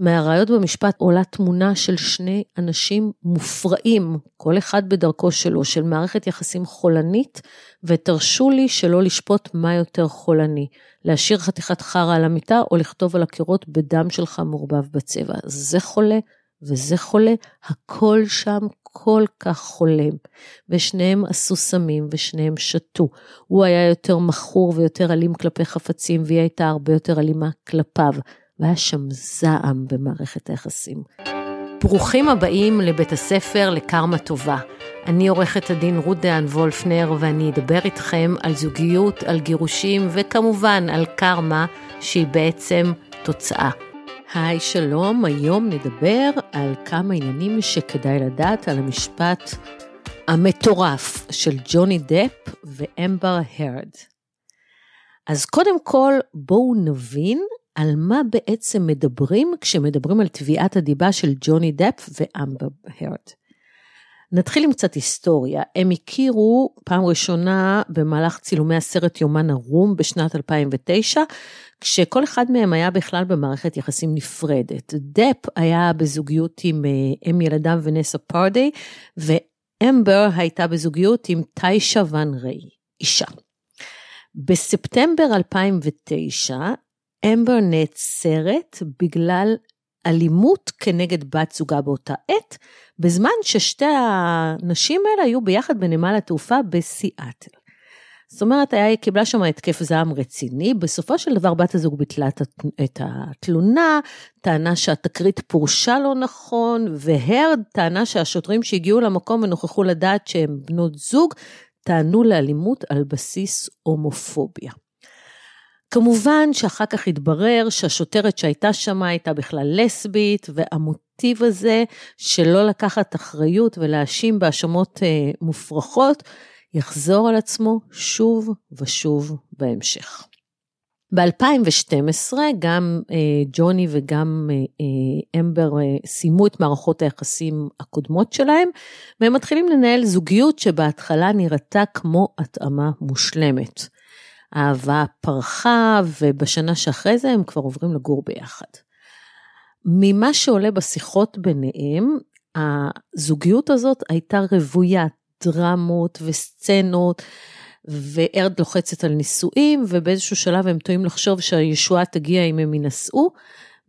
מהראיות במשפט עולה תמונה של שני אנשים מופרעים, כל אחד בדרכו שלו, של מערכת יחסים חולנית, ותרשו לי שלא לשפוט מה יותר חולני, להשאיר חתיכת חרא על המיטה או לכתוב על הקירות בדם שלך מעורבב בצבע. זה חולה וזה חולה, הכל שם כל כך חולם. ושניהם עשו סמים ושניהם שתו. הוא היה יותר מכור ויותר אלים כלפי חפצים, והיא הייתה הרבה יותר אלימה כלפיו. והיה שם זעם במערכת היחסים. ברוכים הבאים לבית הספר לקרמה טובה. אני עורכת הדין רות דהן וולפנר ואני אדבר איתכם על זוגיות, על גירושים וכמובן על קרמה שהיא בעצם תוצאה. היי שלום, היום נדבר על כמה עניינים שכדאי לדעת על המשפט המטורף של ג'וני דפ ואמבר הרד. אז קודם כל בואו נבין על מה בעצם מדברים כשמדברים על תביעת הדיבה של ג'וני דפ ואמבר הרד. נתחיל עם קצת היסטוריה. הם הכירו פעם ראשונה במהלך צילומי הסרט יומן ערום בשנת 2009, כשכל אחד מהם היה בכלל במערכת יחסים נפרדת. דפ היה בזוגיות עם אה, אם ילדיו ונסה פרדי, ואמבר הייתה בזוגיות עם טיישה ון ריי, אישה. בספטמבר 2009, אמבר נעצרת בגלל אלימות כנגד בת זוגה באותה עת, בזמן ששתי הנשים האלה היו ביחד בנמל התעופה בסיאטל. זאת אומרת, היא קיבלה שם התקף זעם רציני, בסופו של דבר בת הזוג ביטלה את התלונה, טענה שהתקרית פורשה לא נכון, והרד טענה שהשוטרים שהגיעו למקום ונוכחו לדעת שהם בנות זוג, טענו לאלימות על בסיס הומופוביה. כמובן שאחר כך התברר שהשוטרת שהייתה שם הייתה בכלל לסבית, והמוטיב הזה שלא לקחת אחריות ולהאשים בהאשמות אה, מופרכות, יחזור על עצמו שוב ושוב בהמשך. ב-2012 גם אה, ג'וני וגם אה, אה, אמבר אה, סיימו את מערכות היחסים הקודמות שלהם, והם מתחילים לנהל זוגיות שבהתחלה נראתה כמו התאמה מושלמת. האהבה פרחה, ובשנה שאחרי זה הם כבר עוברים לגור ביחד. ממה שעולה בשיחות ביניהם, הזוגיות הזאת הייתה רוויית דרמות וסצנות, וארד לוחצת על נישואים, ובאיזשהו שלב הם טועים לחשוב שהישועה תגיע אם הם יינשאו,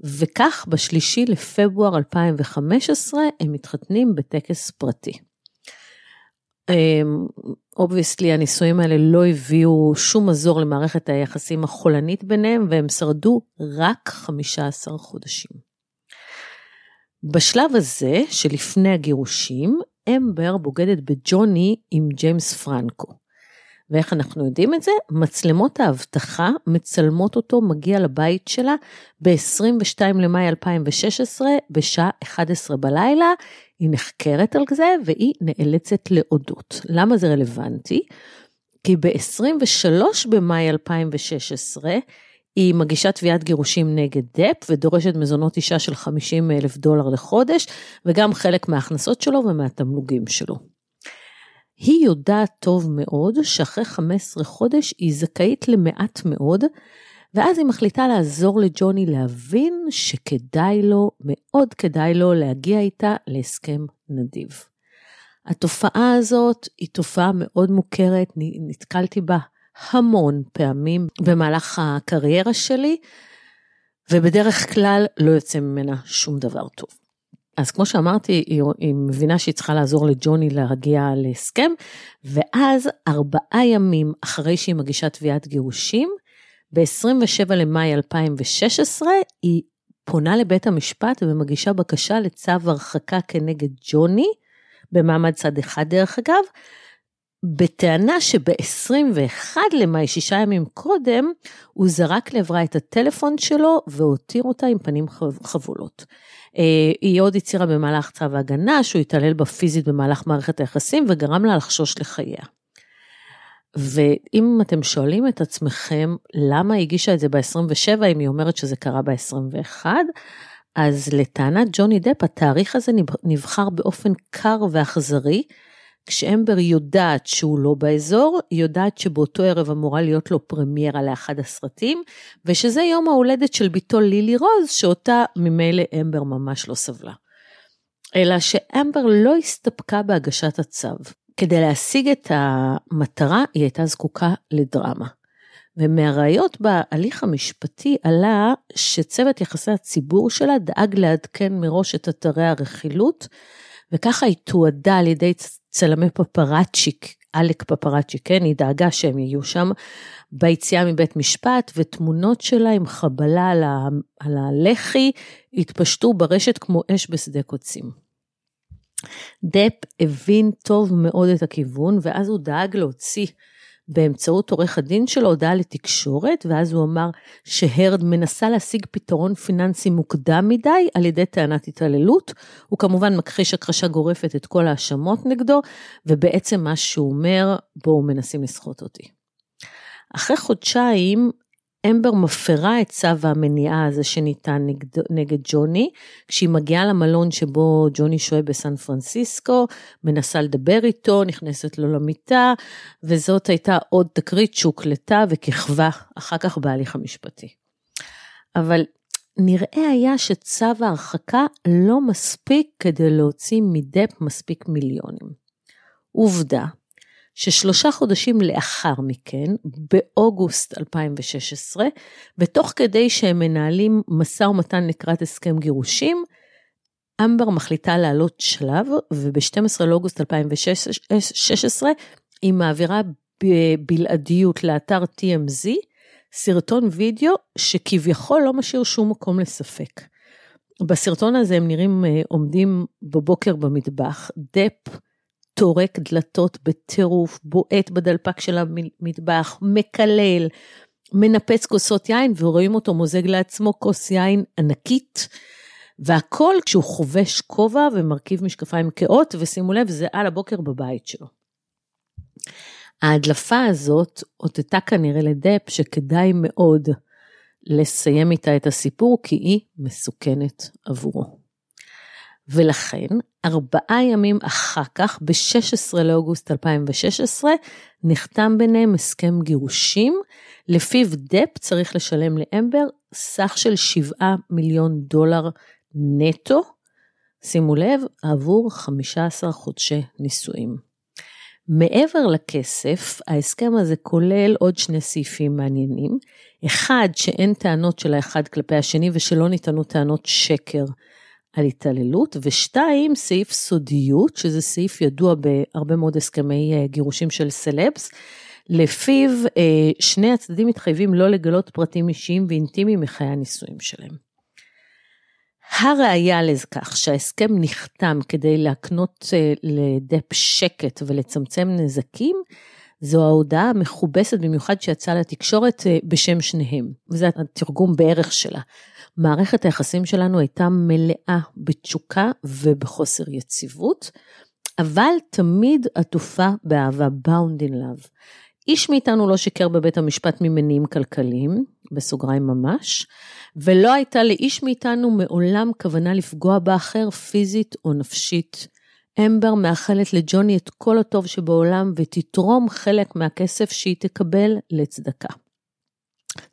וכך בשלישי לפברואר 2015 הם מתחתנים בטקס פרטי. obviously הנישואים האלה לא הביאו שום מזור למערכת היחסים החולנית ביניהם והם שרדו רק 15 חודשים. בשלב הזה שלפני הגירושים, אמבר בוגדת בג'וני עם ג'יימס פרנקו. ואיך אנחנו יודעים את זה? מצלמות האבטחה מצלמות אותו מגיע לבית שלה ב-22 למאי 2016 בשעה 11 בלילה היא נחקרת על זה והיא נאלצת להודות. למה זה רלוונטי? כי ב-23 במאי 2016 היא מגישה תביעת גירושים נגד דפ ודורשת מזונות אישה של 50 אלף דולר לחודש וגם חלק מההכנסות שלו ומהתמלוגים שלו. היא יודעת טוב מאוד שאחרי 15 חודש היא זכאית למעט מאוד ואז היא מחליטה לעזור לג'וני להבין שכדאי לו, מאוד כדאי לו להגיע איתה להסכם נדיב. התופעה הזאת היא תופעה מאוד מוכרת, נתקלתי בה המון פעמים במהלך הקריירה שלי, ובדרך כלל לא יוצא ממנה שום דבר טוב. אז כמו שאמרתי, היא, היא מבינה שהיא צריכה לעזור לג'וני להגיע להסכם, ואז ארבעה ימים אחרי שהיא מגישה תביעת גירושים, ב-27 למאי 2016 היא פונה לבית המשפט ומגישה בקשה לצו הרחקה כנגד ג'וני, במעמד צד אחד דרך אגב, בטענה שב-21 למאי, שישה ימים קודם, הוא זרק לעברה את הטלפון שלו והותיר אותה עם פנים חבולות. אה, היא עוד הצהירה במהלך צו ההגנה שהוא התעלל בה פיזית במהלך מערכת היחסים וגרם לה לחשוש לחייה. ואם אתם שואלים את עצמכם למה היא הגישה את זה ב-27 אם היא אומרת שזה קרה ב-21, אז לטענת ג'וני דפ התאריך הזה נבחר באופן קר ואכזרי, כשאמבר יודעת שהוא לא באזור, היא יודעת שבאותו ערב אמורה להיות לו פרמיירה לאחד הסרטים, ושזה יום ההולדת של בתו לילי רוז, שאותה ממילא אמבר ממש לא סבלה. אלא שאמבר לא הסתפקה בהגשת הצו. כדי להשיג את המטרה, היא הייתה זקוקה לדרמה. ומהראיות בהליך המשפטי עלה שצוות יחסי הציבור שלה דאג לעדכן מראש את אתרי הרכילות, וככה היא תועדה על ידי צלמי פפראצ'יק, עלק פפראצ'יק, כן, היא דאגה שהם יהיו שם ביציאה מבית משפט, ותמונות שלה עם חבלה על, ה, על הלחי התפשטו ברשת כמו אש בשדה קוצים. דפ הבין טוב מאוד את הכיוון, ואז הוא דאג להוציא באמצעות עורך הדין שלו הודעה לתקשורת, ואז הוא אמר שהרד מנסה להשיג פתרון פיננסי מוקדם מדי על ידי טענת התעללות. הוא כמובן מכחיש הכחשה גורפת את כל ההאשמות נגדו, ובעצם מה שהוא אומר, בואו מנסים לסחוט אותי. אחרי חודשיים אמבר מפרה את צו המניעה הזה שניתן נגד, נגד ג'וני, כשהיא מגיעה למלון שבו ג'וני שוהה בסן פרנסיסקו, מנסה לדבר איתו, נכנסת לו למיטה, וזאת הייתה עוד תקרית שהוקלטה וכיכבה אחר כך בהליך המשפטי. אבל נראה היה שצו ההרחקה לא מספיק כדי להוציא מדפ מספיק מיליונים. עובדה, ששלושה חודשים לאחר מכן, באוגוסט 2016, ותוך כדי שהם מנהלים משא ומתן לקראת הסכם גירושים, אמבר מחליטה לעלות שלב, וב-12 לאוגוסט 2016 היא מעבירה בבלעדיות לאתר TMZ סרטון וידאו שכביכול לא משאיר שום מקום לספק. בסרטון הזה הם נראים אה, עומדים בבוקר במטבח, דפ טורק דלתות בטירוף, בועט בדלפק של המטבח, מקלל, מנפץ כוסות יין ורואים אותו מוזג לעצמו כוס יין ענקית. והכל כשהוא חובש כובע ומרכיב משקפיים כאות, ושימו לב, זה על הבוקר בבית שלו. ההדלפה הזאת אותתה כנראה לדפ שכדאי מאוד לסיים איתה את הסיפור, כי היא מסוכנת עבורו. ולכן, ארבעה ימים אחר כך, ב-16 לאוגוסט 2016, נחתם ביניהם הסכם גירושים, לפיו דפ צריך לשלם לאמבר סך של 7 מיליון דולר נטו, שימו לב, עבור 15 חודשי נישואים. מעבר לכסף, ההסכם הזה כולל עוד שני סעיפים מעניינים. אחד, שאין טענות של האחד כלפי השני ושלא ניתנו טענות שקר על התעללות, ושתיים, סעיף סודיות, שזה סעיף ידוע בהרבה מאוד הסכמי אה, גירושים של סלבס, לפיו אה, שני הצדדים מתחייבים לא לגלות פרטים אישיים ואינטימיים מחיי הנישואים שלהם. הראיה לכך שההסכם נחתם כדי להקנות אה, לדפ שקט ולצמצם נזקים, זו ההודעה המכובסת במיוחד שיצאה לתקשורת בשם שניהם, וזה התרגום בערך שלה. מערכת היחסים שלנו הייתה מלאה בתשוקה ובחוסר יציבות, אבל תמיד עטופה באהבה, bound in love. איש מאיתנו לא שיקר בבית המשפט ממניעים כלכליים, בסוגריים ממש, ולא הייתה לאיש מאיתנו מעולם כוונה לפגוע באחר פיזית או נפשית. אמבר מאחלת לג'וני את כל הטוב שבעולם ותתרום חלק מהכסף שהיא תקבל לצדקה.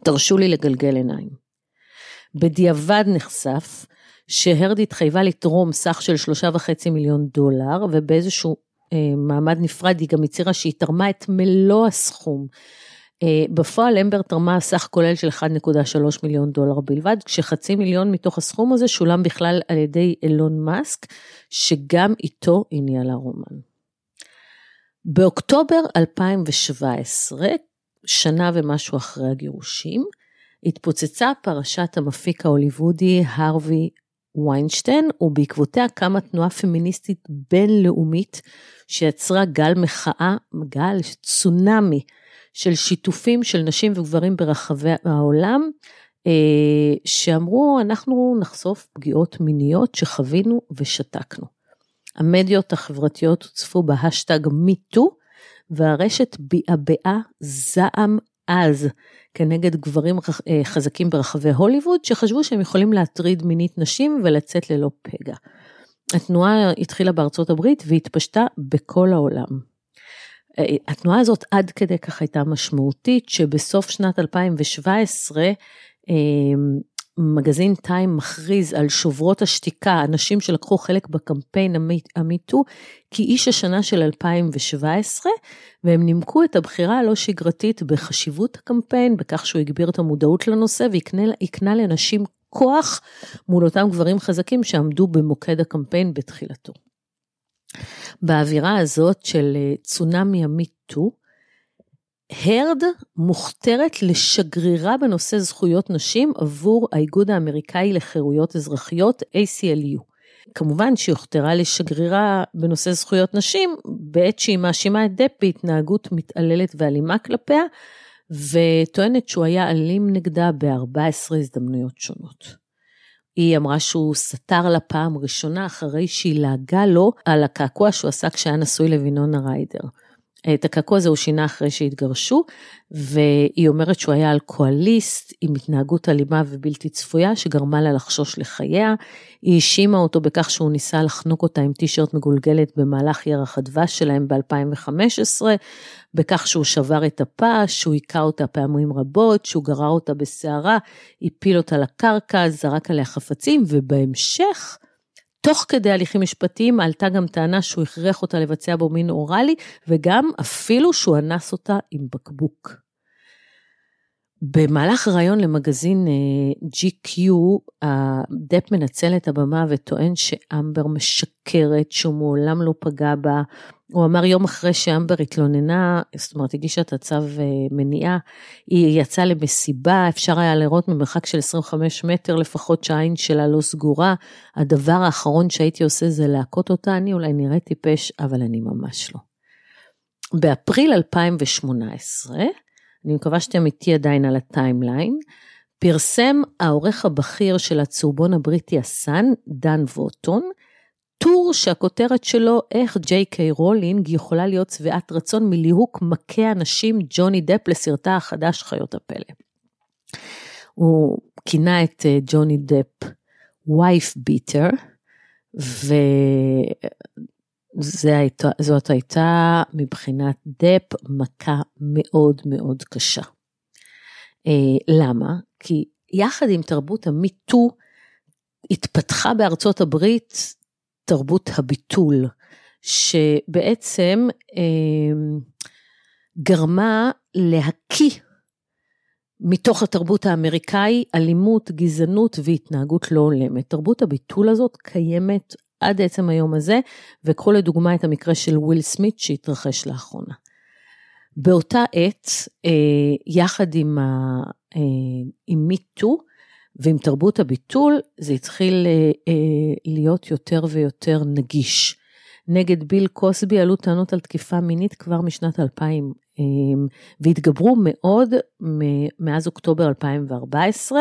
תרשו לי לגלגל עיניים. בדיעבד נחשף שהרד התחייבה לתרום סך של שלושה וחצי מיליון דולר, ובאיזשהו אה, מעמד נפרד היא גם הצהירה שהיא תרמה את מלוא הסכום. אה, בפועל אמבר תרמה סך כולל של 1.3 מיליון דולר בלבד, כשחצי מיליון מתוך הסכום הזה שולם בכלל על ידי אילון מאסק, שגם איתו היא ניהלה רומן. באוקטובר 2017, שנה ומשהו אחרי הגירושים, התפוצצה פרשת המפיק ההוליוודי הרווי ויינשטיין, ובעקבותיה קמה תנועה פמיניסטית בינלאומית שיצרה גל מחאה, גל צונאמי של שיתופים של נשים וגברים ברחבי העולם, אה, שאמרו אנחנו נחשוף פגיעות מיניות שחווינו ושתקנו. המדיות החברתיות הוצפו בהשטג מיטו, והרשת ביעבעה זעם עז כנגד גברים אה, חזקים ברחבי הוליווד, שחשבו שהם יכולים להטריד מינית נשים ולצאת ללא פגע. התנועה התחילה בארצות הברית והתפשטה בכל העולם. אה, התנועה הזאת עד כדי כך הייתה משמעותית, שבסוף שנת 2017, מגזין טיים מכריז על שוברות השתיקה, אנשים שלקחו חלק בקמפיין המיטו, כאיש השנה של 2017, והם נימקו את הבחירה הלא שגרתית בחשיבות הקמפיין, בכך שהוא הגביר את המודעות לנושא והקנה לנשים כוח מול אותם גברים חזקים שעמדו במוקד הקמפיין בתחילתו. באווירה הזאת של אה, צונאמי המיטו, הרד מוכתרת לשגרירה בנושא זכויות נשים עבור האיגוד האמריקאי לחירויות אזרחיות, ACLU. כמובן שהיא הוכתרה לשגרירה בנושא זכויות נשים, בעת שהיא מאשימה את דפ בהתנהגות מתעללת ואלימה כלפיה, וטוענת שהוא היה אלים נגדה ב-14 הזדמנויות שונות. היא אמרה שהוא סתר לה פעם ראשונה אחרי שהיא לעגה לו על הקעקוע שהוא עשה כשהיה נשוי לוינונה ריידר. את הקעקוע הזה הוא שינה אחרי שהתגרשו, והיא אומרת שהוא היה אלכוהוליסט עם התנהגות אלימה ובלתי צפויה, שגרמה לה לחשוש לחייה. היא האשימה אותו בכך שהוא ניסה לחנוק אותה עם טישרט מגולגלת במהלך ירח הדבש שלהם ב-2015, בכך שהוא שבר את הפה, שהוא היכה אותה פעמים רבות, שהוא גרר אותה בסערה, הפיל אותה לקרקע, זרק עליה חפצים, ובהמשך, תוך כדי הליכים משפטיים עלתה גם טענה שהוא הכריח אותה לבצע בו מין אוראלי, וגם אפילו שהוא אנס אותה עם בקבוק. במהלך ראיון למגזין אה, GQ, דפ מנצל את הבמה וטוען שאמבר משקרת, שהוא מעולם לא פגע בה. הוא אמר יום אחרי שאמבר התלוננה, זאת אומרת הגישה את הצו אה, מניעה, היא יצאה למסיבה, אפשר היה לראות ממרחק של 25 מטר לפחות שהעין שלה לא סגורה. הדבר האחרון שהייתי עושה זה להכות אותה, אני אולי נראית טיפש, אבל אני ממש לא. באפריל 2018, אני מקווה שאתם איתי עדיין על ה timeline, פרסם העורך הבכיר של הצהובון הבריטי הסאן, דן ווטון, טור שהכותרת שלו איך ג'יי קיי רולינג יכולה להיות שבעת רצון מליהוק מכה אנשים ג'וני דפ לסרטה החדש חיות הפלא. הוא כינה את אה, ג'וני דפ wife beater, וזאת הייתה מבחינת דפ מכה מאוד מאוד קשה. אה, למה? כי יחד עם תרבות המיטו התפתחה בארצות הברית תרבות הביטול, שבעצם אה, גרמה להקיא מתוך התרבות האמריקאי אלימות, גזענות והתנהגות לא הולמת. תרבות הביטול הזאת קיימת עד עצם היום הזה, וקחו לדוגמה את המקרה של וויל סמית שהתרחש לאחרונה. באותה עת, אה, יחד עם, אה, עם מיטו ועם תרבות הביטול, זה התחיל אה, להיות יותר ויותר נגיש. נגד ביל קוסבי עלו טענות על תקיפה מינית כבר משנת 2000, והתגברו מאוד מאז אוקטובר 2014.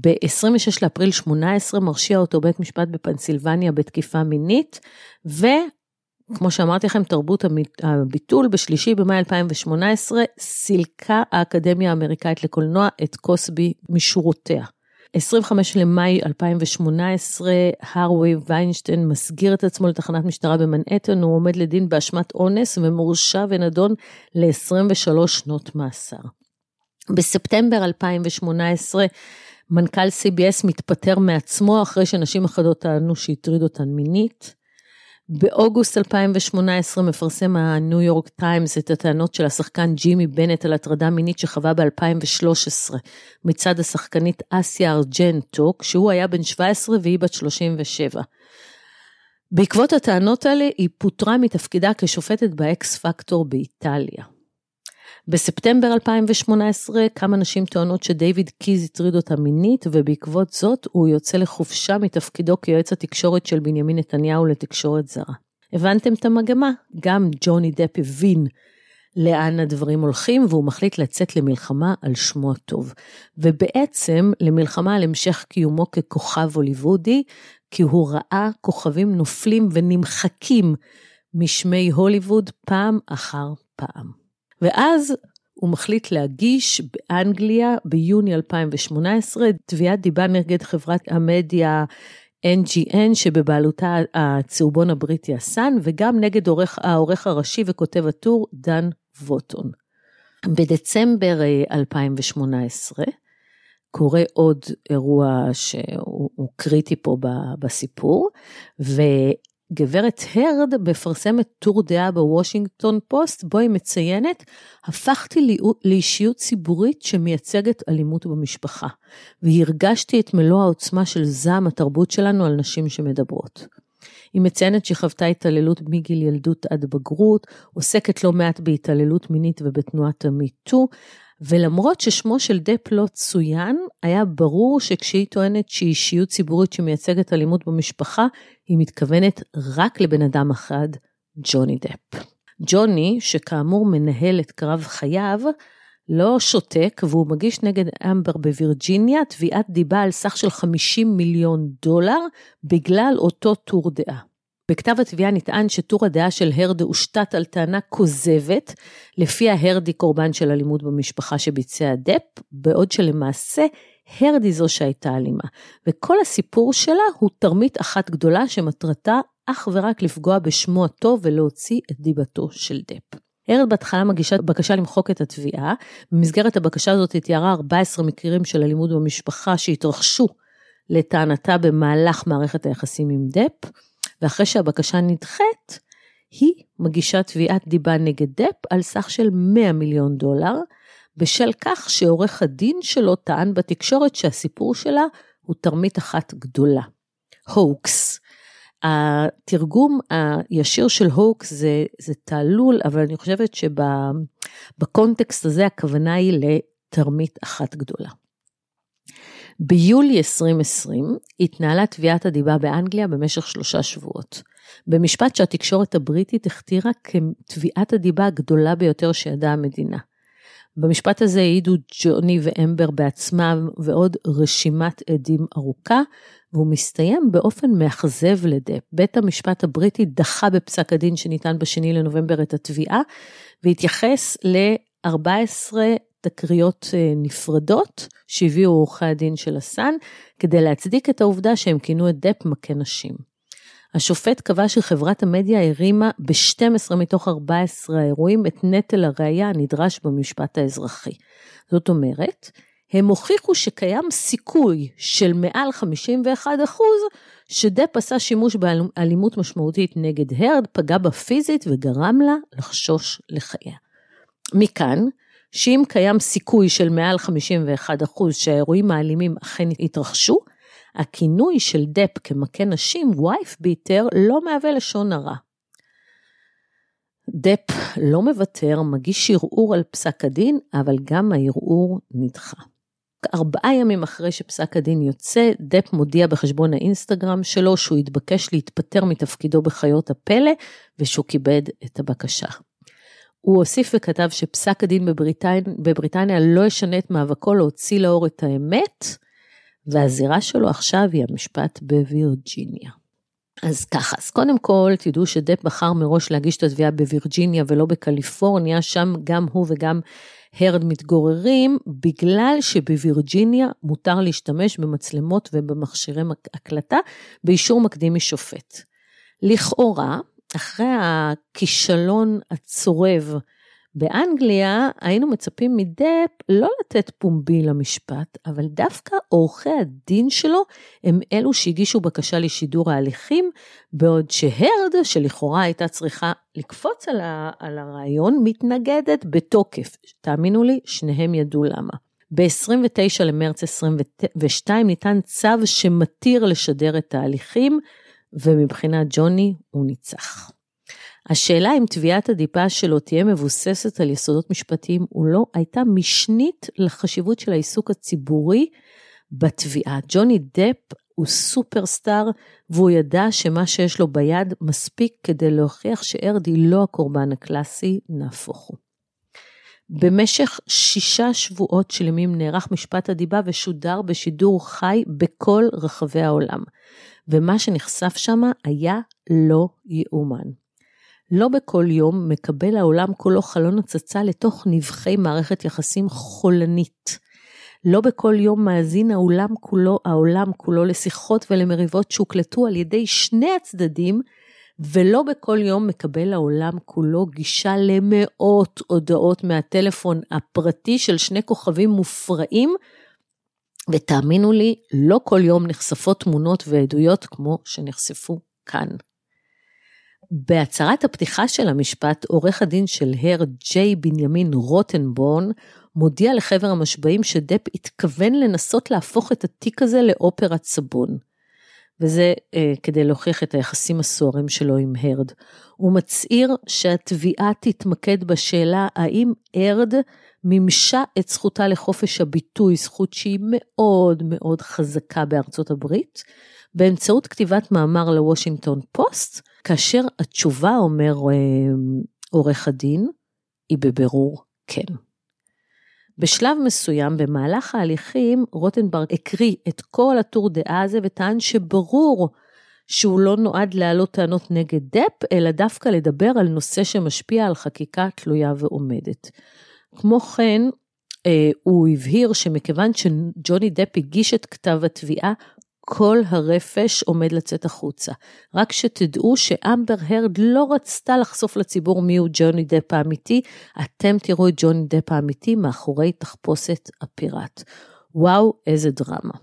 ב-26 לאפריל 18 מרשיע אותו בית משפט בפנסילבניה בתקיפה מינית, וכמו שאמרתי לכם, תרבות הביטול, בשלישי במאי 2018 סילקה האקדמיה האמריקאית לקולנוע את קוסבי משורותיה. 25 למאי 2018, הרווי ויינשטיין מסגיר את עצמו לתחנת משטרה במנהטן, הוא עומד לדין באשמת אונס ומורשע ונדון ל-23 שנות מאסר. בספטמבר 2018, מנכ"ל CBS מתפטר מעצמו אחרי שנשים אחדות טענו שהטריד אותן מינית. באוגוסט 2018 מפרסם הניו יורק טיימס את הטענות של השחקן ג'ימי בנט על הטרדה מינית שחווה ב-2013 מצד השחקנית אסיה ארג'נטו, כשהוא היה בן 17 והיא בת 37. בעקבות הטענות האלה היא פוטרה מתפקידה כשופטת באקס פקטור באיטליה. בספטמבר 2018 כמה נשים טוענות שדייוויד קיז הטריד אותה מינית ובעקבות זאת הוא יוצא לחופשה מתפקידו כיועץ התקשורת של בנימין נתניהו לתקשורת זרה. הבנתם את המגמה? גם ג'וני דפ הבין לאן הדברים הולכים והוא מחליט לצאת למלחמה על שמו הטוב. ובעצם למלחמה על המשך קיומו ככוכב הוליוודי, כי הוא ראה כוכבים נופלים ונמחקים משמי הוליווד פעם אחר פעם. ואז הוא מחליט להגיש באנגליה ביוני 2018 תביעת דיבה נגד חברת המדיה NGN שבבעלותה הצהובון הבריטי הסאן, וגם נגד העורך, העורך הראשי וכותב הטור דן ווטון. בדצמבר 2018 קורה עוד אירוע שהוא קריטי פה בסיפור, וגברת הרד מפרסמת טור דעה בוושינגטון פוסט, בו היא מציינת, הפכתי לאישיות ציבורית שמייצגת אלימות במשפחה, והרגשתי את מלוא העוצמה של זעם התרבות שלנו על נשים שמדברות. היא מציינת שחוותה התעללות מגיל ילדות עד בגרות, עוסקת לא מעט בהתעללות מינית ובתנועת המיטו, ולמרות ששמו של דפ לא צוין, היה ברור שכשהיא טוענת שהיא אישיות ציבורית שמייצגת אלימות במשפחה, היא מתכוונת רק לבן אדם אחד, ג'וני דפ. ג'וני, שכאמור מנהל את קרב חייו, לא שותק והוא מגיש נגד אמבר בווירג'יניה תביעת דיבה על סך של 50 מיליון דולר בגלל אותו טור דעה. בכתב התביעה נטען שטור הדעה של הרדי הושתת על טענה כוזבת, לפיה הרדי קורבן של אלימות במשפחה שביצע דפ, בעוד שלמעשה הרדי זו שהייתה אלימה. וכל הסיפור שלה הוא תרמית אחת גדולה שמטרתה אך ורק לפגוע בשמו הטוב ולהוציא את דיבתו של דפ. ארד בהתחלה מגישה בקשה למחוק את התביעה, במסגרת הבקשה הזאת היא תיארה 14 מקרים של אלימות במשפחה שהתרחשו לטענתה במהלך מערכת היחסים עם דפ, ואחרי שהבקשה נדחית, היא מגישה תביעת דיבה נגד דפ על סך של 100 מיליון דולר, בשל כך שעורך הדין שלו טען בתקשורת שהסיפור שלה הוא תרמית אחת גדולה. הוקס. התרגום הישיר של הוקס זה, זה תעלול, אבל אני חושבת שבקונטקסט הזה הכוונה היא לתרמית אחת גדולה. ביולי 2020 התנהלה תביעת הדיבה באנגליה במשך שלושה שבועות. במשפט שהתקשורת הבריטית הכתירה כתביעת הדיבה הגדולה ביותר שידעה המדינה. במשפט הזה העידו ג'וני ואמבר בעצמם ועוד רשימת עדים ארוכה, והוא מסתיים באופן מאכזב לדפ. בית המשפט הבריטי דחה בפסק הדין שניתן בשני לנובמבר את התביעה, והתייחס ל-14 תקריות אה, נפרדות שהביאו עורכי הדין של הסאן, כדי להצדיק את העובדה שהם כינו את דפ מכה נשים. השופט קבע שחברת המדיה הרימה ב-12 מתוך 14 האירועים את נטל הראייה הנדרש במשפט האזרחי. זאת אומרת, הם הוכיחו שקיים סיכוי של מעל 51 שדפ עשה שימוש באלימות משמעותית נגד הרד, פגע בה פיזית וגרם לה לחשוש לחייה. מכאן, שאם קיים סיכוי של מעל 51% שהאירועים האלימים אכן יתרחשו, הכינוי של דפ כמכה נשים, וייף ביטר, לא מהווה לשון הרע. דפ לא מוותר, מגיש ערעור על פסק הדין, אבל גם הערעור נדחה. ארבעה ימים אחרי שפסק הדין יוצא, דפ מודיע בחשבון האינסטגרם שלו שהוא התבקש להתפטר מתפקידו בחיות הפלא, ושהוא כיבד את הבקשה. הוא הוסיף וכתב שפסק הדין בבריטניה, בבריטניה לא ישנה את מאבקו להוציא לאור את האמת, והזירה שלו עכשיו היא המשפט בווירג'יניה. אז ככה, אז קודם כל תדעו שדפ בחר מראש להגיש את התביעה בווירג'יניה ולא בקליפורניה, שם גם הוא וגם הרד מתגוררים, בגלל שבווירג'יניה מותר להשתמש במצלמות ובמכשירי הקלטה באישור מקדים משופט. לכאורה, אחרי הכישלון הצורב באנגליה, היינו מצפים מדפ לא לתת פומבי למשפט, אבל דווקא עורכי הדין שלו הם אלו שהגישו בקשה לשידור ההליכים, בעוד שהרד, שלכאורה הייתה צריכה לקפוץ על, ה- על הרעיון, מתנגדת בתוקף. תאמינו לי, שניהם ידעו למה. ב-29 למרץ 22 ניתן צו שמתיר לשדר את ההליכים, ומבחינת ג'וני הוא ניצח. השאלה אם תביעת הדיבה שלו תהיה מבוססת על יסודות משפטיים או לא, הייתה משנית לחשיבות של העיסוק הציבורי בתביעה. ג'וני דפ הוא סופרסטאר, והוא ידע שמה שיש לו ביד מספיק כדי להוכיח שארדי לא הקורבן הקלאסי, נהפוך הוא. במשך שישה שבועות שלמים נערך משפט הדיבה ושודר בשידור חי בכל רחבי העולם. ומה שנחשף שם היה לא יאומן. לא בכל יום מקבל העולם כולו חלון הצצה לתוך נבחי מערכת יחסים חולנית. לא בכל יום מאזין העולם כולו, העולם כולו לשיחות ולמריבות שהוקלטו על ידי שני הצדדים, ולא בכל יום מקבל העולם כולו גישה למאות הודעות מהטלפון הפרטי של שני כוכבים מופרעים, ותאמינו לי, לא כל יום נחשפות תמונות ועדויות כמו שנחשפו כאן. בהצהרת הפתיחה של המשפט, עורך הדין של הר ג'יי בנימין רוטנבורן מודיע לחבר המשבעים שדפ התכוון לנסות להפוך את התיק הזה לאופרת סבון. וזה אה, כדי להוכיח את היחסים הסוערים שלו עם הרד. הוא מצהיר שהתביעה תתמקד בשאלה האם הרד מימשה את זכותה לחופש הביטוי, זכות שהיא מאוד מאוד חזקה בארצות הברית, באמצעות כתיבת מאמר לוושינגטון פוסט, כאשר התשובה, אומר אה, עורך הדין, היא בבירור כן. בשלב מסוים במהלך ההליכים רוטנברג הקריא את כל הטור דעה הזה וטען שברור שהוא לא נועד להעלות טענות נגד דפ, אלא דווקא לדבר על נושא שמשפיע על חקיקה תלויה ועומדת. כמו כן, אה, הוא הבהיר שמכיוון שג'וני דפ הגיש את כתב התביעה, כל הרפש עומד לצאת החוצה. רק שתדעו שאמבר הרד לא רצתה לחשוף לציבור מיהו ג'וני דפ האמיתי, אתם תראו את ג'וני דפ האמיתי מאחורי תחפושת הפיראט. וואו, איזה דרמה.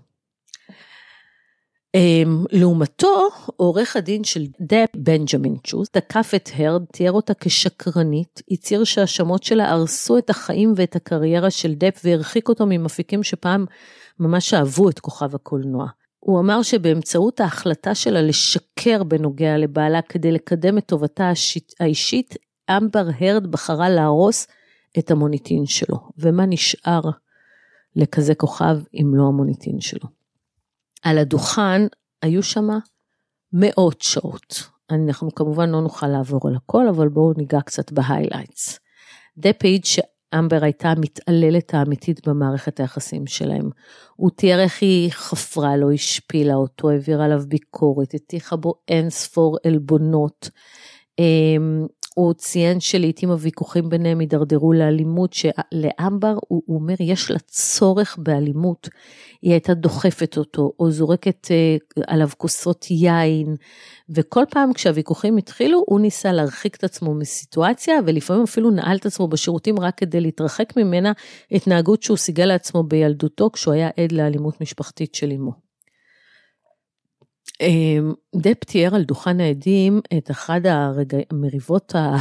Um, לעומתו, עורך הדין של דפ, בנג'מין צ'וס, תקף את הרד, תיאר אותה כשקרנית, הצהיר שההאשמות שלה הרסו את החיים ואת הקריירה של דפ והרחיק אותו ממפיקים שפעם ממש אהבו את כוכב הקולנוע. הוא אמר שבאמצעות ההחלטה שלה לשקר בנוגע לבעלה כדי לקדם את טובתה האישית, אמבר הרד בחרה להרוס את המוניטין שלו. ומה נשאר לכזה כוכב אם לא המוניטין שלו? על הדוכן היו שם מאות שעות. אנחנו כמובן לא נוכל לעבור על הכל, אבל בואו ניגע קצת ב highlights. דפייג' אמבר הייתה המתעללת האמיתית במערכת היחסים שלהם. הוא תיאר איך היא חפרה לו, השפילה אותו, העבירה עליו ביקורת, הטיחה בו אין ספור עלבונות. הוא ציין שלעיתים הוויכוחים ביניהם הידרדרו לאלימות, שלאמבר הוא, הוא אומר יש לה צורך באלימות. היא הייתה דוחפת אותו, או זורקת אה, עליו כוסות יין, וכל פעם כשהוויכוחים התחילו, הוא ניסה להרחיק את עצמו מסיטואציה, ולפעמים אפילו נעל את עצמו בשירותים רק כדי להתרחק ממנה, התנהגות שהוא סיגל לעצמו בילדותו כשהוא היה עד לאלימות משפחתית של אמו. אמ, דפ תיאר על דוכן העדים את אחד המריבות ה...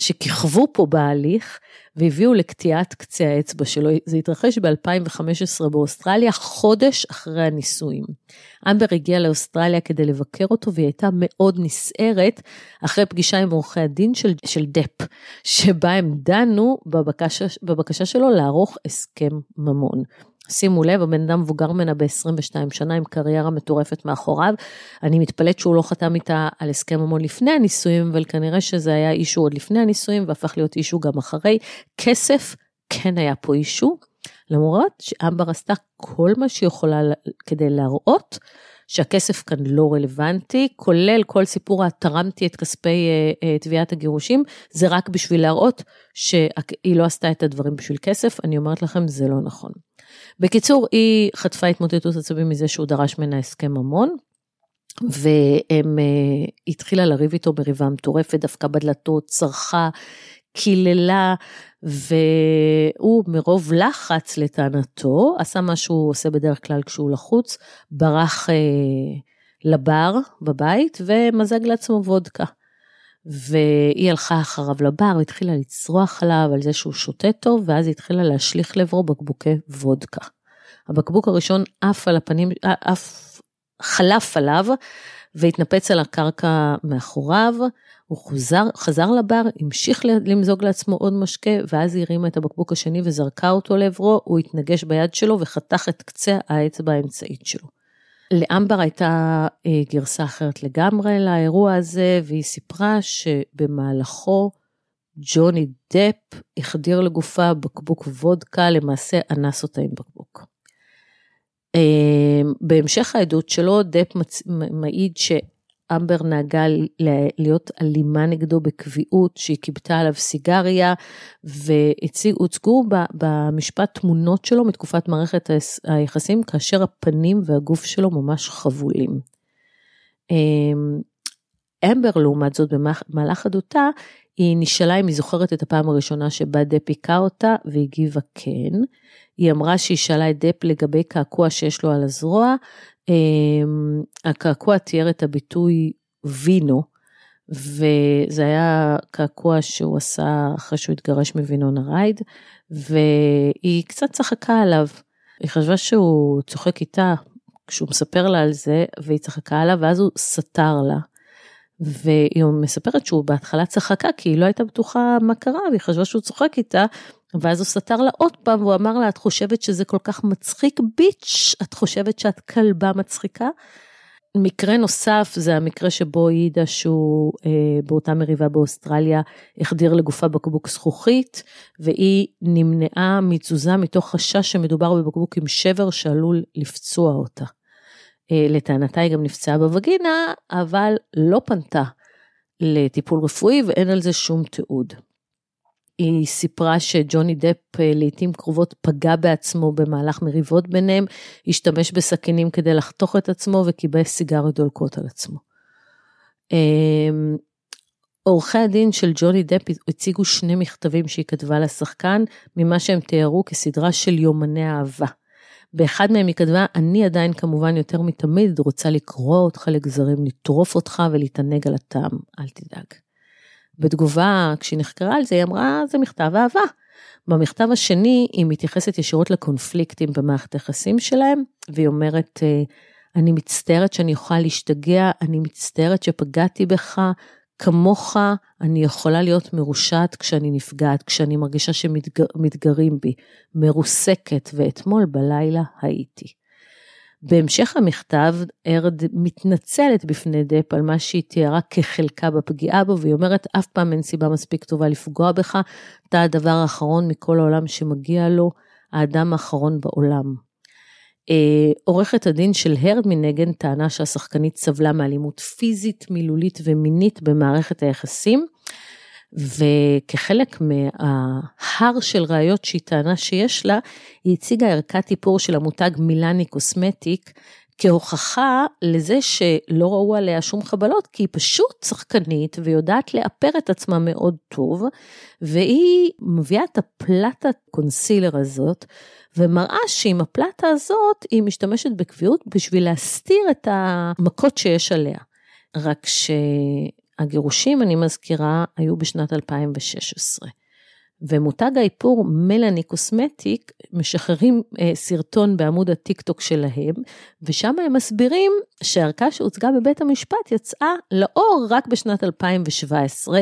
שכיכבו פה בהליך והביאו לקטיעת קצה האצבע שלו. זה התרחש ב-2015 באוסטרליה, חודש אחרי הנישואים. אמבר הגיעה לאוסטרליה כדי לבקר אותו והיא הייתה מאוד נסערת אחרי פגישה עם עורכי הדין של, של דפ, שבה הם דנו בבקשה, בבקשה שלו לערוך הסכם ממון. שימו לב, הבן אדם מבוגר ממנה ב-22 שנה עם קריירה מטורפת מאחוריו. אני מתפלאת שהוא לא חתם איתה על הסכם המון לפני הנישואים, אבל כנראה שזה היה אישו עוד לפני הנישואים והפך להיות אישו גם אחרי. כסף, כן היה פה אישו, למרות שאמבר עשתה כל מה שהיא יכולה כדי להראות שהכסף כאן לא רלוונטי, כולל כל סיפור התרמתי את כספי uh, uh, תביעת הגירושים, זה רק בשביל להראות שהיא לא עשתה את הדברים בשביל כסף, אני אומרת לכם, זה לא נכון. בקיצור, היא חטפה התמוטטות עצבים מזה שהוא דרש ממנה הסכם ממון, והם uh, התחילה לריב איתו מריבה מטורפת, דווקא בדלתות, צרחה, קיללה, והוא מרוב לחץ לטענתו, עשה מה שהוא עושה בדרך כלל כשהוא לחוץ, ברח אה, לבר בבית ומזג לעצמו וודקה. והיא הלכה אחריו לבר והתחילה לצרוח עליו על זה שהוא שותה טוב, ואז היא התחילה להשליך לעברו בקבוקי וודקה. הבקבוק הראשון עף על הפנים, עף, חלף עליו והתנפץ על הקרקע מאחוריו, הוא חוזר, חזר לבר, המשיך למזוג לעצמו עוד משקה, ואז היא הרימה את הבקבוק השני וזרקה אותו לעברו, הוא התנגש ביד שלו וחתך את קצה האצבע האמצעית שלו. לאמבר הייתה אה, גרסה אחרת לגמרי לאירוע הזה, והיא סיפרה שבמהלכו ג'וני דפ החדיר לגופה בקבוק וודקה, למעשה אנס אותה עם בקבוק. אה, בהמשך העדות שלו, דפ מעיד ש... אמבר נהגה להיות אלימה נגדו בקביעות, שהיא כיבתה עליו סיגריה, והוצגו במשפט תמונות שלו מתקופת מערכת היחסים, כאשר הפנים והגוף שלו ממש חבולים. אמ, אמבר לעומת זאת במהלך עדותה, היא נשאלה אם היא זוכרת את הפעם הראשונה שבה דפ היכה אותה, והגיבה כן. היא אמרה שהיא שאלה את דפ לגבי קעקוע שיש לו על הזרוע. אמ, הקעקוע תיאר את הביטוי וינו, וזה היה קעקוע שהוא עשה אחרי שהוא התגרש מוינונה רייד, והיא קצת צחקה עליו. היא חשבה שהוא צוחק איתה כשהוא מספר לה על זה, והיא צחקה עליו, ואז הוא סתר לה. והיא מספרת שהוא בהתחלה צחקה כי היא לא הייתה בטוחה מה קרה והיא חשבה שהוא צוחק איתה ואז הוא סתר לה עוד פעם והוא אמר לה את חושבת שזה כל כך מצחיק ביץ' את חושבת שאת כלבה מצחיקה. מקרה נוסף זה המקרה שבו העידה שהוא אה, באותה מריבה באוסטרליה החדיר לגופה בקבוק זכוכית והיא נמנעה מתזוזה מתוך חשש שמדובר בבקבוק עם שבר שעלול לפצוע אותה. אה, לטענתה היא גם נפצעה בווגינה, אבל לא פנתה לטיפול רפואי ואין על זה שום תיעוד. היא סיפרה שג'וני דפ אה, לעיתים קרובות פגע בעצמו במהלך מריבות ביניהם, השתמש בסכינים כדי לחתוך את עצמו וכיבס סיגריות דולקות על עצמו. אמ, עורכי הדין של ג'וני דפ הציגו שני מכתבים שהיא כתבה לשחקן, ממה שהם תיארו כסדרה של יומני אהבה. באחד מהם היא כתבה, אני עדיין כמובן יותר מתמיד רוצה לקרוא אותך לגזרים, לטרוף אותך ולהתענג על הטעם, אל תדאג. בתגובה, כשהיא נחקרה על זה, היא אמרה, זה מכתב אהבה. במכתב השני, היא מתייחסת ישירות לקונפליקטים במערכת היחסים שלהם, והיא אומרת, אני מצטערת שאני יכולה להשתגע, אני מצטערת שפגעתי בך, כמוך אני יכולה להיות מרושעת כשאני נפגעת, כשאני מרגישה שמתגרים בי, מרוסקת, ואתמול בלילה הייתי. בהמשך המכתב, ארד מתנצלת בפני דפ על מה שהיא תיארה כחלקה בפגיעה בו, והיא אומרת, אף פעם אין סיבה מספיק טובה לפגוע בך, אתה הדבר האחרון מכל העולם שמגיע לו, האדם האחרון בעולם. אה, עורכת הדין של הרד מנגן טענה שהשחקנית סבלה מאלימות פיזית, מילולית ומינית במערכת היחסים, וכחלק מההר של ראיות שהיא טענה שיש לה, היא הציגה ערכת איפור של המותג מילאני קוסמטיק, כהוכחה לזה שלא ראו עליה שום חבלות, כי היא פשוט שחקנית ויודעת לאפר את עצמה מאוד טוב, והיא מביאה את הפלטת concealer הזאת, ומראה שעם הפלטה הזאת היא משתמשת בקביעות בשביל להסתיר את המכות שיש עליה. רק שהגירושים, אני מזכירה, היו בשנת 2016. ומותג האיפור Milani Cosmetics משחררים אה, סרטון בעמוד הטיק טוק שלהם, ושם הם מסבירים שהערכה שהוצגה בבית המשפט יצאה לאור רק בשנת 2017,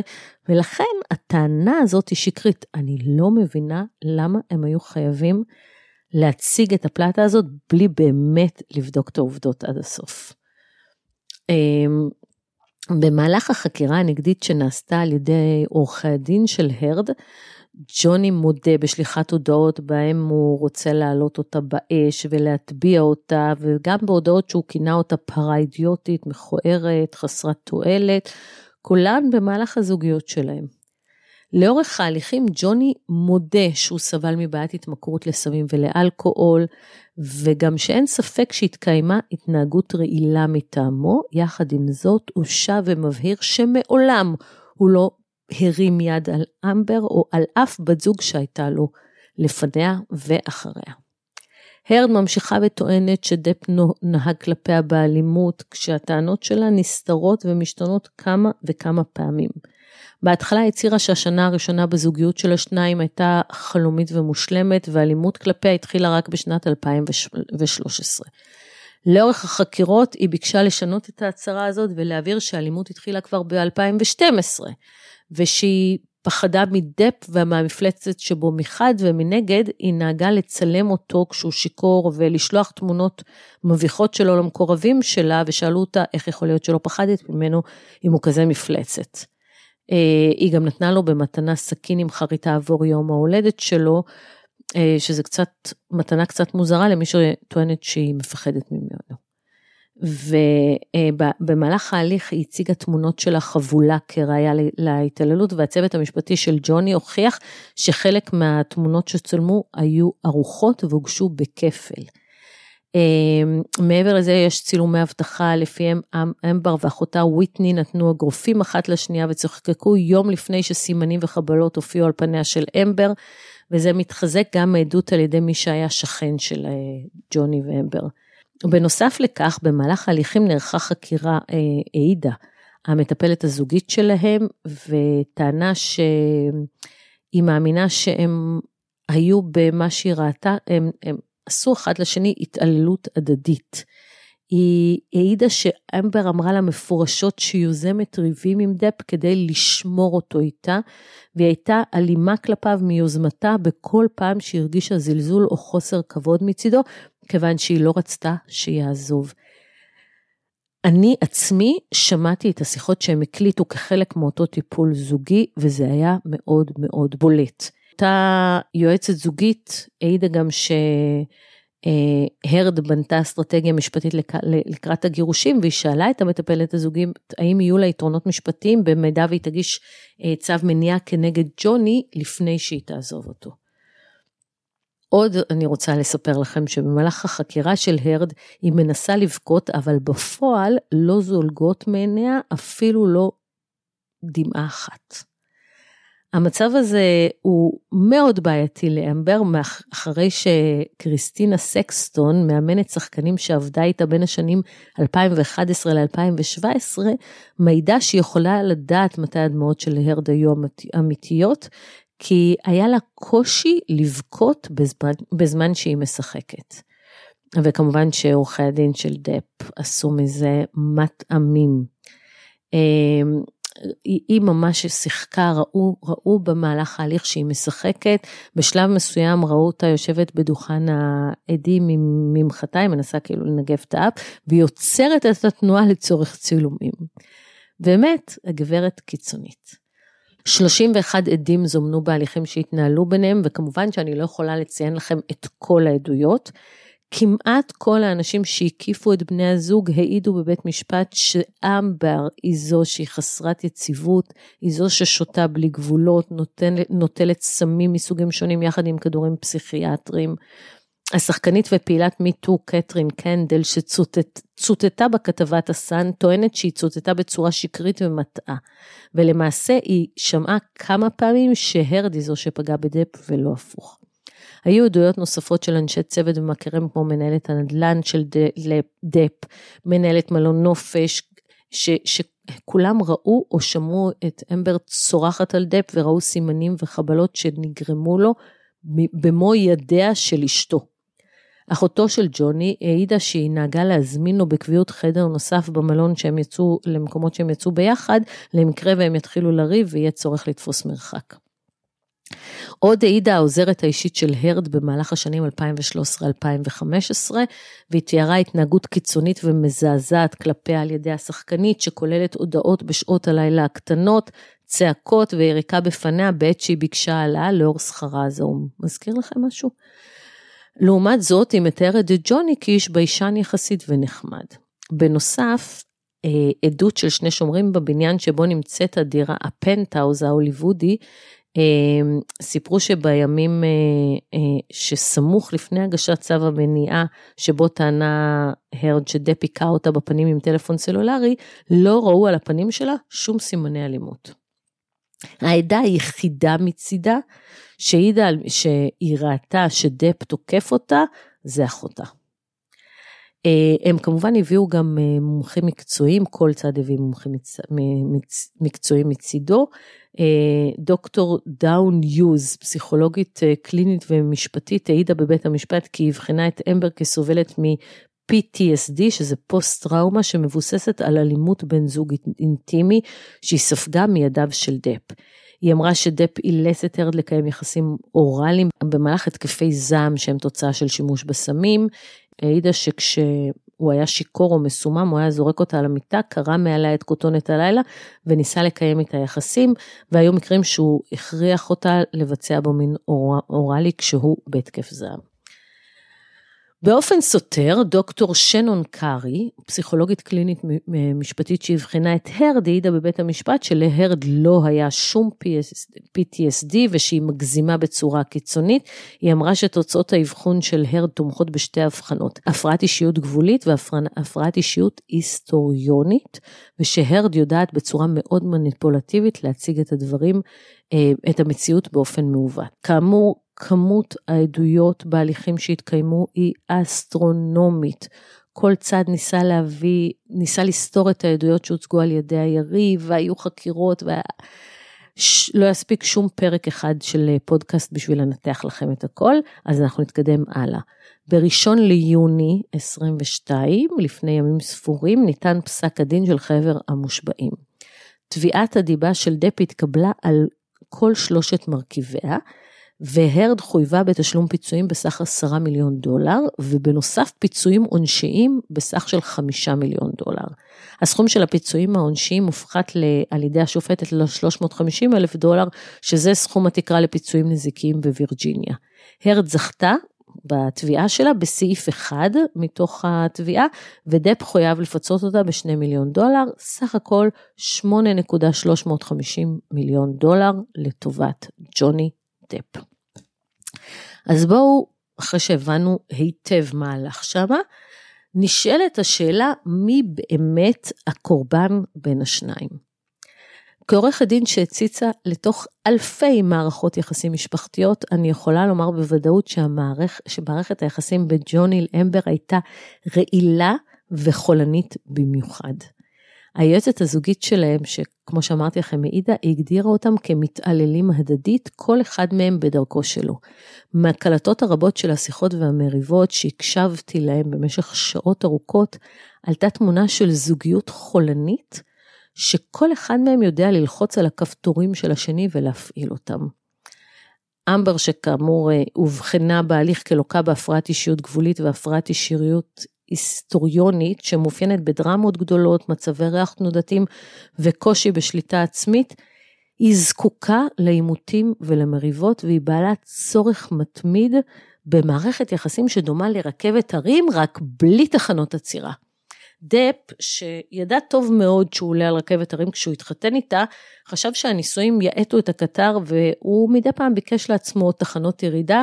ולכן הטענה הזאת היא שקרית. אני לא מבינה למה הם היו חייבים להציג את הפלטה הזאת בלי באמת לבדוק את העובדות עד הסוף. אמ, במהלך החקירה הנגדית שנעשתה על ידי עורכי הדין של הרד, ג'וני מודה בשליחת הודעות בהם הוא רוצה להעלות אותה באש ולהטביע אותה, וגם בהודעות שהוא כינה אותה פרה אידיוטית, מכוערת, חסרת תועלת, כולן במהלך הזוגיות שלהם. לאורך ההליכים ג'וני מודה שהוא סבל מבעיית התמכרות לסמים ולאלכוהול, וגם שאין ספק שהתקיימה התנהגות רעילה מטעמו, יחד עם זאת הוא שב ומבהיר שמעולם הוא לא הרים יד על אמבר או על אף בת זוג שהייתה לו לפניה ואחריה. הרד ממשיכה וטוענת שדפ נהג כלפיה באלימות, כשהטענות שלה נסתרות ומשתנות כמה וכמה פעמים. בהתחלה הצהירה שהשנה הראשונה בזוגיות של השניים הייתה חלומית ומושלמת, ואלימות כלפיה התחילה רק בשנת 2013. לאורך החקירות היא ביקשה לשנות את ההצהרה הזאת ולהבהיר שהאלימות התחילה כבר ב-2012, ושהיא פחדה מדפ ומהמפלצת שבו מחד ומנגד היא נהגה לצלם אותו כשהוא שיכור ולשלוח תמונות מביכות שלו למקורבים שלה ושאלו אותה איך יכול להיות שלא פחדת ממנו אם הוא כזה מפלצת. אה, היא גם נתנה לו במתנה סכין עם חריטה עבור יום ההולדת שלו, אה, שזה קצת, מתנה קצת מוזרה למי שטוענת שהיא מפחדת ממנו. ובמהלך ההליך היא הציגה תמונות של החבולה כראיה להתעללות והצוות המשפטי של ג'וני הוכיח שחלק מהתמונות שצולמו היו ערוכות והוגשו בכפל. אמ, מעבר לזה יש צילומי אבטחה לפיהם אמ, אמבר ואחותה ויטני נתנו אגרופים אחת לשנייה וצחקקו יום לפני שסימנים וחבלות הופיעו על פניה של אמבר וזה מתחזק גם מעדות על ידי מי שהיה שכן של אה, ג'וני ואמבר. בנוסף לכך, במהלך ההליכים נערכה חקירה אה, העידה, המטפלת הזוגית שלהם, וטענה שהיא מאמינה שהם היו במה שהיא ראתה, הם, הם עשו אחד לשני התעללות הדדית. היא העידה שאמבר אמרה לה מפורשות שהיא יוזמת ריבים עם דפ כדי לשמור אותו איתה, והיא הייתה אלימה כלפיו מיוזמתה בכל פעם שהרגישה זלזול או חוסר כבוד מצידו, כיוון שהיא לא רצתה שיעזוב. אני עצמי שמעתי את השיחות שהם הקליטו כחלק מאותו טיפול זוגי, וזה היה מאוד מאוד בולט. אותה יועצת זוגית העידה גם ש... הרד בנתה אסטרטגיה משפטית לקראת הגירושים והיא שאלה את המטפלת הזוגית האם יהיו לה יתרונות משפטיים במידה והיא תגיש אה, צו מניעה כנגד ג'וני לפני שהיא תעזוב אותו. עוד אני רוצה לספר לכם שבמהלך החקירה של הרד היא מנסה לבכות אבל בפועל לא זולגות מעיניה אפילו לא דמעה אחת. המצב הזה הוא מאוד בעייתי לאמבר, אחרי שקריסטינה סקסטון, מאמנת שחקנים שעבדה איתה בין השנים 2011 ל-2017, מעידה שהיא יכולה לדעת מתי הדמעות של הרד היו אמיתיות, כי היה לה קושי לבכות בזמן, בזמן שהיא משחקת. וכמובן שעורכי הדין של דפ עשו מזה מטעמים. אמ, היא ממש שיחקה, ראו, ראו במהלך ההליך שהיא משחקת, בשלב מסוים ראו אותה יושבת בדוכן העדים ממחתה, היא מנסה כאילו לנגב את האף, והיא עוצרת את התנועה לצורך צילומים. באמת, הגברת קיצונית. 31 עדים זומנו בהליכים שהתנהלו ביניהם, וכמובן שאני לא יכולה לציין לכם את כל העדויות. כמעט כל האנשים שהקיפו את בני הזוג העידו בבית משפט שאמבר היא זו שהיא חסרת יציבות, היא זו ששותה בלי גבולות, נוטל, נוטלת סמים מסוגים שונים יחד עם כדורים פסיכיאטריים. השחקנית ופעילת מיטו קטרין קנדל שצוטטה בכתבת הסאן טוענת שהיא צוטטה בצורה שקרית ומטעה ולמעשה היא שמעה כמה פעמים שהרד היא זו שפגעה בדפ ולא הפוך. היו עדויות נוספות של אנשי צוות ומכירים כמו מנהלת הנדל"ן של דפ, מנהלת מלון נופש, ש, שכולם ראו או שמעו את אמבר צורחת על דפ וראו סימנים וחבלות שנגרמו לו במו ידיה של אשתו. אחותו של ג'וני העידה שהיא נהגה להזמין לו בקביעות חדר נוסף במלון שהם יצאו, למקומות שהם יצאו ביחד, למקרה והם יתחילו לריב ויהיה צורך לתפוס מרחק. עוד העידה העוזרת האישית של הרד במהלך השנים 2013-2015, והיא תיארה התנהגות קיצונית ומזעזעת כלפיה על ידי השחקנית, שכוללת הודעות בשעות הלילה הקטנות, צעקות ויריקה בפניה בעת שהיא ביקשה העלאה לאור שכרה הזעום. מזכיר לכם משהו? לעומת זאת, היא מתארת את ג'וני כאיש ביישן יחסית ונחמד. בנוסף, אה, עדות של שני שומרים בבניין שבו נמצאת הדירה, הפנטהאוז ההוליוודי, אמ, סיפרו שבימים אה, אה, שסמוך לפני הגשת צו המניעה, שבו טענה הרד שדפ היכה אותה בפנים עם טלפון סלולרי, לא ראו על הפנים שלה שום סימני אלימות. העדה היחידה מצידה שהעידה שהיא ראתה שדפ תוקף אותה, זה אחותה. אה, הם כמובן הביאו גם מומחים מקצועיים, כל צד הביא מומחים מקצועיים מצידו, אה, דוקטור דאון יוז, פסיכולוגית אה, קלינית ומשפטית, העידה בבית המשפט כי היא הבחינה את אמבר כסובלת מ-PTSD, שזה פוסט טראומה שמבוססת על אלימות בן זוג אינטימי שהיא ספגה מידיו של דפ. היא אמרה שדפ אילץ את הרד לקיים יחסים אוראליים במהלך התקפי זעם שהם תוצאה של שימוש בסמים. העידה שכש... הוא היה שיכור או מסומם, הוא היה זורק אותה על המיטה, קרע מעליה את כותונת הלילה וניסה לקיים איתה יחסים, והיו מקרים שהוא הכריח אותה לבצע בו מין אוראלי כשהוא בהתקף זעם. באופן סותר, דוקטור שנון קארי, פסיכולוגית קלינית משפטית שאבחנה את הרד, העידה בבית המשפט שלהרד לא היה שום PTSD ושהיא מגזימה בצורה קיצונית. היא אמרה שתוצאות האבחון של הרד תומכות בשתי הבחנות, הפרעת אישיות גבולית והפרעת אישיות היסטוריונית, ושהרד יודעת בצורה מאוד מניפולטיבית להציג את הדברים, אה, את המציאות באופן מעוות. כאמור, כמות העדויות בהליכים שהתקיימו היא אסטרונומית. כל צד ניסה להביא, ניסה לסתור את העדויות שהוצגו על ידי היריב, והיו חקירות, ולא וה... יספיק שום פרק אחד של פודקאסט בשביל לנתח לכם את הכל, אז אנחנו נתקדם הלאה. בראשון ליוני 22, לפני ימים ספורים, ניתן פסק הדין של חבר המושבעים. תביעת הדיבה של דפי התקבלה על כל שלושת מרכיביה, והרד חויבה בתשלום פיצויים בסך עשרה מיליון דולר, ובנוסף פיצויים עונשיים בסך של חמישה מיליון דולר. הסכום של הפיצויים העונשיים מופחת על ידי השופטת ל-350 אלף דולר, שזה סכום התקרה לפיצויים נזיקיים בווירג'יניה. הרד זכתה בתביעה שלה בסעיף אחד מתוך התביעה, ודפ חויב לפצות אותה ב-2 מיליון דולר, סך הכל 8.350 מיליון דולר לטובת ג'וני דפ. אז בואו, אחרי שהבנו היטב מה הלך שמה, נשאלת השאלה מי באמת הקורבן בין השניים. כעורכת דין שהציצה לתוך אלפי מערכות יחסים משפחתיות, אני יכולה לומר בוודאות שהמערכ, שמערכת היחסים בין ג'וני לאמבר הייתה רעילה וחולנית במיוחד. היועצת הזוגית שלהם, שכמו שאמרתי לכם העידה, היא הגדירה אותם כמתעללים הדדית, כל אחד מהם בדרכו שלו. מהקלטות הרבות של השיחות והמריבות שהקשבתי להם במשך שעות ארוכות, עלתה תמונה של זוגיות חולנית, שכל אחד מהם יודע ללחוץ על הכפתורים של השני ולהפעיל אותם. אמבר שכאמור אה, אובחנה בהליך כלוקה בהפרעת אישיות גבולית והפרעת אישיות היסטוריונית שמאופיינת בדרמות גדולות, מצבי ריח תנודתיים וקושי בשליטה עצמית, היא זקוקה לעימותים ולמריבות והיא בעלת צורך מתמיד במערכת יחסים שדומה לרכבת הרים, רק בלי תחנות עצירה. דפ, שידע טוב מאוד שהוא עולה על רכבת הרים כשהוא התחתן איתה, חשב שהנישואים יאטו את הקטר והוא מדי פעם ביקש לעצמו תחנות ירידה,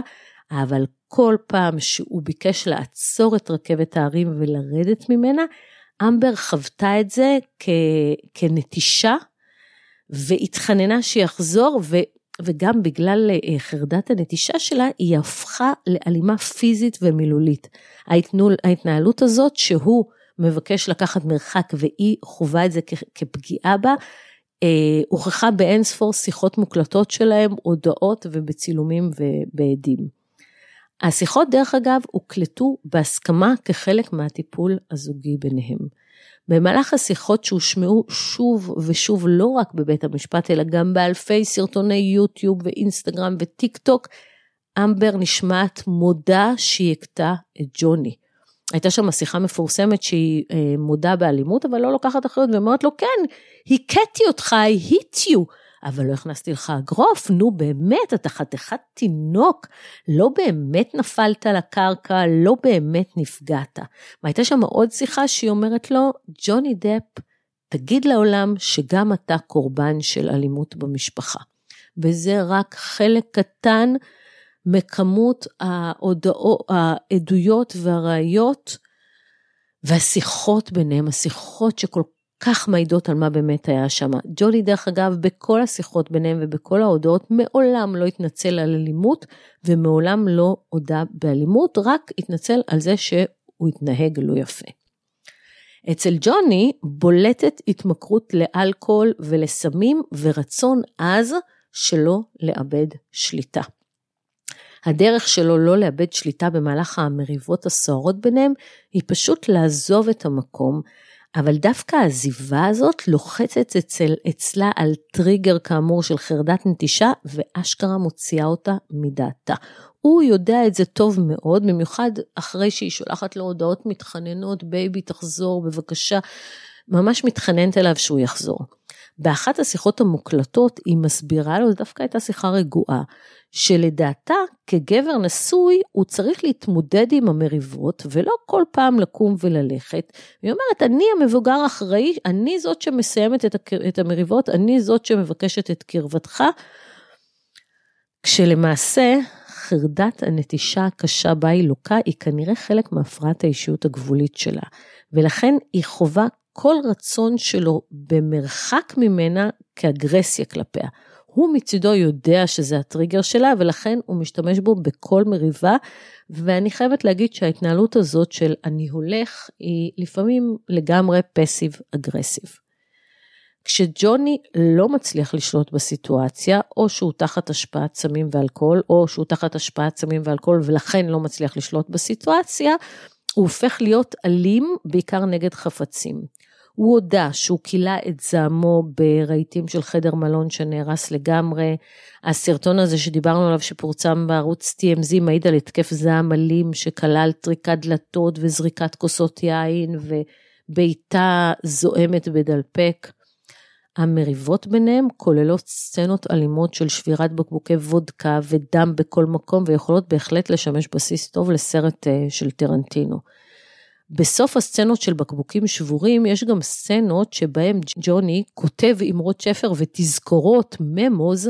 אבל כל פעם שהוא ביקש לעצור את רכבת ההרים ולרדת ממנה, אמבר חוותה את זה כ, כנטישה והתחננה שיחזור ו, וגם בגלל אה, חרדת הנטישה שלה היא הפכה לאלימה פיזית ומילולית. ההתנהלות הזאת שהוא מבקש לקחת מרחק והיא חווה את זה כפגיעה בה, אה, הוכחה באין ספור שיחות מוקלטות שלהם, הודעות ובצילומים ובעדים. השיחות דרך אגב הוקלטו בהסכמה כחלק מהטיפול הזוגי ביניהם. במהלך השיחות שהושמעו שוב ושוב לא רק בבית המשפט אלא גם באלפי סרטוני יוטיוב ואינסטגרם וטיק טוק, אמבר נשמעת מודה שהיא הכתה את ג'וני. הייתה שם שיחה מפורסמת שהיא אה, מודה באלימות אבל לא לוקחת אחריות ואומרת לו כן, הכיתי אותך, I hit you. אבל לא הכנסתי לך אגרוף, נו באמת, אתה חתיכת תינוק, לא באמת נפלת לקרקע, לא באמת נפגעת. והייתה שם עוד שיחה שהיא אומרת לו, ג'וני דפ, תגיד לעולם שגם אתה קורבן של אלימות במשפחה. וזה רק חלק קטן מכמות ההודעות, העדויות והראיות והשיחות ביניהם, השיחות שכל כך מעידות על מה באמת היה שם. ג'ולי דרך אגב בכל השיחות ביניהם ובכל ההודעות מעולם לא התנצל על אלימות ומעולם לא הודה באלימות, רק התנצל על זה שהוא התנהג לא יפה. אצל ג'וני בולטת התמכרות לאלכוהול ולסמים ורצון עז שלא לאבד שליטה. הדרך שלו לא לאבד שליטה במהלך המריבות הסוערות ביניהם היא פשוט לעזוב את המקום אבל דווקא העזיבה הזאת לוחצת אצל, אצלה על טריגר כאמור של חרדת נטישה ואשכרה מוציאה אותה מדעתה. הוא יודע את זה טוב מאוד, במיוחד אחרי שהיא שולחת לו הודעות מתחננות, baby תחזור בבקשה, ממש מתחננת אליו שהוא יחזור. באחת השיחות המוקלטות היא מסבירה לו, זו דווקא הייתה שיחה רגועה, שלדעתה כגבר נשוי הוא צריך להתמודד עם המריבות ולא כל פעם לקום וללכת. היא אומרת, אני המבוגר האחראי, אני זאת שמסיימת את המריבות, אני זאת שמבקשת את קרבתך, כשלמעשה חרדת הנטישה הקשה בה היא לוקה היא כנראה חלק מהפרעת האישיות הגבולית שלה, ולכן היא חווה כל רצון שלו במרחק ממנה כאגרסיה כלפיה. הוא מצידו יודע שזה הטריגר שלה ולכן הוא משתמש בו בכל מריבה ואני חייבת להגיד שההתנהלות הזאת של אני הולך היא לפעמים לגמרי פסיב אגרסיב. כשג'וני לא מצליח לשלוט בסיטואציה, או שהוא תחת השפעת סמים ואלכוהול, או שהוא תחת השפעת סמים ואלכוהול ולכן לא מצליח לשלוט בסיטואציה, הוא הופך להיות אלים בעיקר נגד חפצים. הוא הודה שהוא כילה את זעמו ברהיטים של חדר מלון שנהרס לגמרי. הסרטון הזה שדיברנו עליו שפורצם בערוץ TMZ מעיד על התקף זעם אלים שכלל טריקת דלתות וזריקת כוסות יין ובעיטה זועמת בדלפק. המריבות ביניהם כוללות סצנות אלימות של שבירת בקבוקי וודקה ודם בכל מקום ויכולות בהחלט לשמש בסיס טוב לסרט אה, של טרנטינו. בסוף הסצנות של בקבוקים שבורים יש גם סצנות שבהם ג'וני כותב אמרות שפר ותזכורות ממוז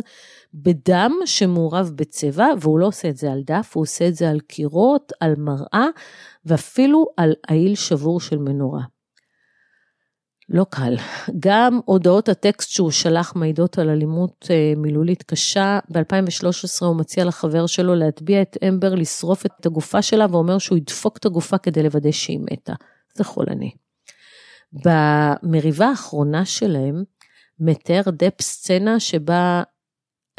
בדם שמעורב בצבע והוא לא עושה את זה על דף, הוא עושה את זה על קירות, על מראה ואפילו על עיל שבור של מנורה. לא קל. גם הודעות הטקסט שהוא שלח מעידות על אלימות אה, מילולית קשה. ב-2013 הוא מציע לחבר שלו להטביע את אמבר, לשרוף את הגופה שלה, ואומר שהוא ידפוק את הגופה כדי לוודא שהיא מתה. זה חולני. במריבה האחרונה שלהם, מתאר דפ סצנה שבה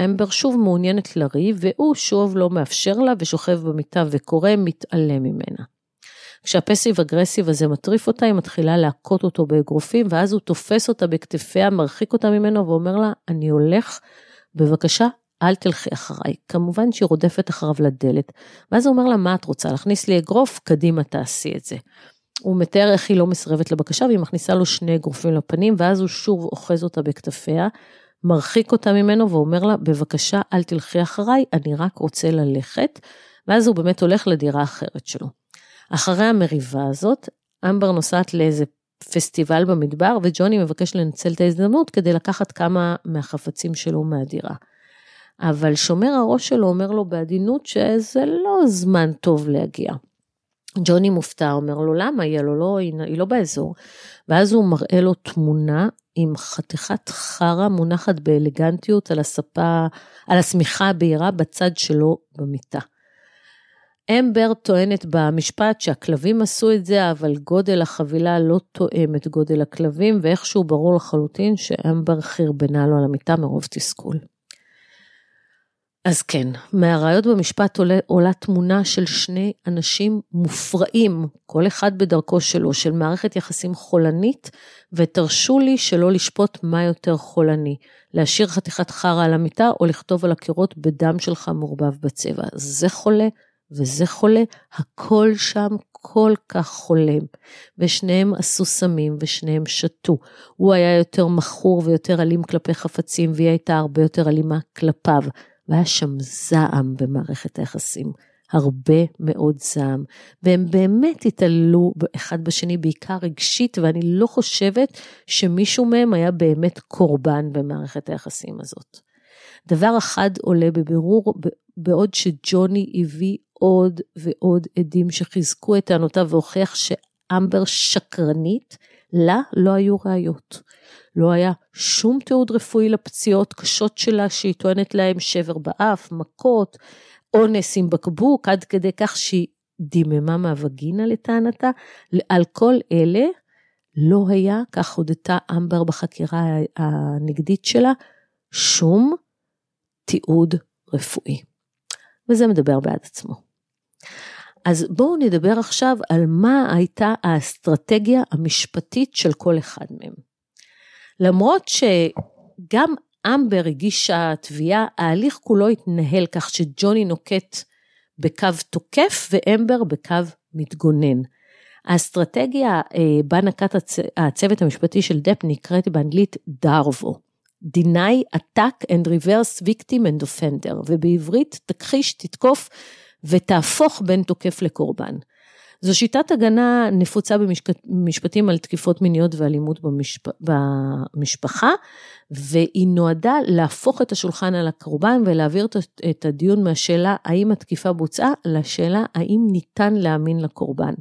אמבר שוב מעוניינת לריב, והוא שוב לא מאפשר לה ושוכב במיטה וקורא, מתעלם ממנה. כשהפסיב אגרסיב הזה מטריף אותה, היא מתחילה להכות אותו באגרופים, ואז הוא תופס אותה בכתפיה, מרחיק אותה ממנו ואומר לה, אני הולך, בבקשה, אל תלכי אחריי. כמובן שהיא רודפת אחריו לדלת. ואז הוא אומר לה, מה את רוצה, להכניס לי אגרוף? קדימה, תעשי את זה. הוא מתאר איך היא לא מסרבת לבקשה, והיא מכניסה לו שני אגרופים לפנים, ואז הוא שוב אוחז אותה בכתפיה, מרחיק אותה ממנו ואומר לה, בבקשה, אל תלכי אחריי, אני רק רוצה ללכת. ואז הוא באמת הולך לדירה אחרת שלו. אחרי המריבה הזאת, אמבר נוסעת לאיזה פסטיבל במדבר, וג'וני מבקש לנצל את ההזדמנות כדי לקחת כמה מהחפצים שלו מהדירה. אבל שומר הראש שלו אומר לו בעדינות שזה לא זמן טוב להגיע. ג'וני מופתע, אומר לו למה, היא, לא, לא, היא לא באזור. ואז הוא מראה לו תמונה עם חתיכת חרא מונחת באלגנטיות על הספה, על השמיכה הבהירה בצד שלו במיטה. אמבר טוענת במשפט שהכלבים עשו את זה, אבל גודל החבילה לא תואם את גודל הכלבים, ואיכשהו ברור לחלוטין שאמבר חרבנה לו על המיטה מרוב תסכול. אז כן, מהראיות במשפט עולה, עולה תמונה של שני אנשים מופרעים, כל אחד בדרכו שלו, של מערכת יחסים חולנית, ותרשו לי שלא לשפוט מה יותר חולני, להשאיר חתיכת חרא על המיטה או לכתוב על הקירות בדם שלך מעורבב בצבע. זה חולה, וזה חולה, הכל שם כל כך חולם. ושניהם עשו סמים ושניהם שתו. הוא היה יותר מכור ויותר אלים כלפי חפצים, והיא הייתה הרבה יותר אלימה כלפיו. והיה שם זעם במערכת היחסים. הרבה מאוד זעם, והם באמת התעללו אחד בשני בעיקר רגשית, ואני לא חושבת שמישהו מהם היה באמת קורבן במערכת היחסים הזאת. דבר אחד עולה בבירור, בעוד שג'וני הביא עוד ועוד עדים שחיזקו את טענותיו והוכיח שאמבר שקרנית, לה לא היו ראיות. לא היה שום תיעוד רפואי לפציעות קשות שלה שהיא טוענת להם שבר באף, מכות, אונס עם בקבוק, עד כדי כך שהיא דיממה מהווגינה לטענתה. על כל אלה לא היה, כך הודתה אמבר בחקירה הנגדית שלה, שום תיעוד רפואי. וזה מדבר בעד עצמו. אז בואו נדבר עכשיו על מה הייתה האסטרטגיה המשפטית של כל אחד מהם. למרות שגם אמבר הגישה תביעה, ההליך כולו התנהל כך שג'וני נוקט בקו תוקף ואמבר בקו מתגונן. האסטרטגיה אה, בה נקט הצ... הצוות המשפטי של דפ נקראת באנגלית דרבו. Deny, attack and reverse victim and offender, ובעברית תכחיש, תתקוף ותהפוך בין תוקף לקורבן. זו שיטת הגנה נפוצה במשפטים על תקיפות מיניות ואלימות במשפ... במשפחה, והיא נועדה להפוך את השולחן על הקורבן ולהעביר את הדיון מהשאלה האם התקיפה בוצעה לשאלה האם ניתן להאמין לקורבן.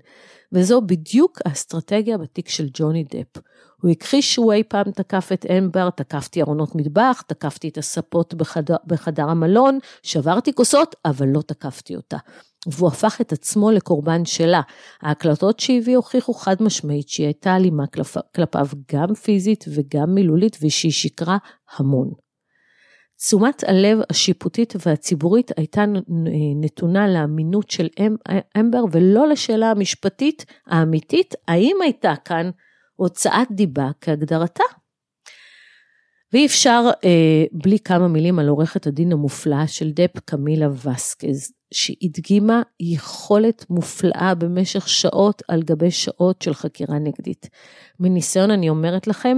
וזו בדיוק האסטרטגיה בתיק של ג'וני דפ. הוא הכחיש שהוא אי פעם תקף את אמבר, תקפתי ארונות מטבח, תקפתי את הספות בחדר, בחדר המלון, שברתי כוסות, אבל לא תקפתי אותה. והוא הפך את עצמו לקורבן שלה. ההקלטות שהביא הוכיחו חד משמעית שהיא הייתה אלימה כלפיו גם פיזית וגם מילולית ושהיא שיקרה המון. תשומת הלב השיפוטית והציבורית הייתה נתונה לאמינות של אמבר ולא לשאלה המשפטית האמיתית, האם הייתה כאן הוצאת דיבה כהגדרתה. ואי אפשר אה, בלי כמה מילים על עורכת הדין המופלאה של דפ קמילה וסקז, שהדגימה יכולת מופלאה במשך שעות על גבי שעות של חקירה נגדית. מניסיון אני אומרת לכם,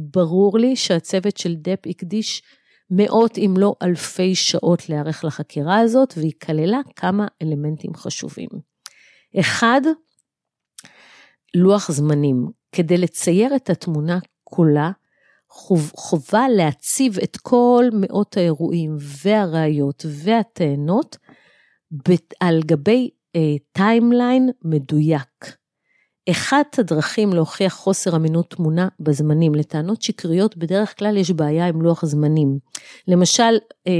ברור לי שהצוות של דפ הקדיש מאות אם לא אלפי שעות להיערך לחקירה הזאת, והיא כללה כמה אלמנטים חשובים. אחד, לוח זמנים. כדי לצייר את התמונה כולה, חובה להציב את כל מאות האירועים והראיות והטענות על גבי timeline uh, מדויק. אחת הדרכים להוכיח חוסר אמינות טמונה בזמנים, לטענות שקריות בדרך כלל יש בעיה עם לוח זמנים. למשל, אה,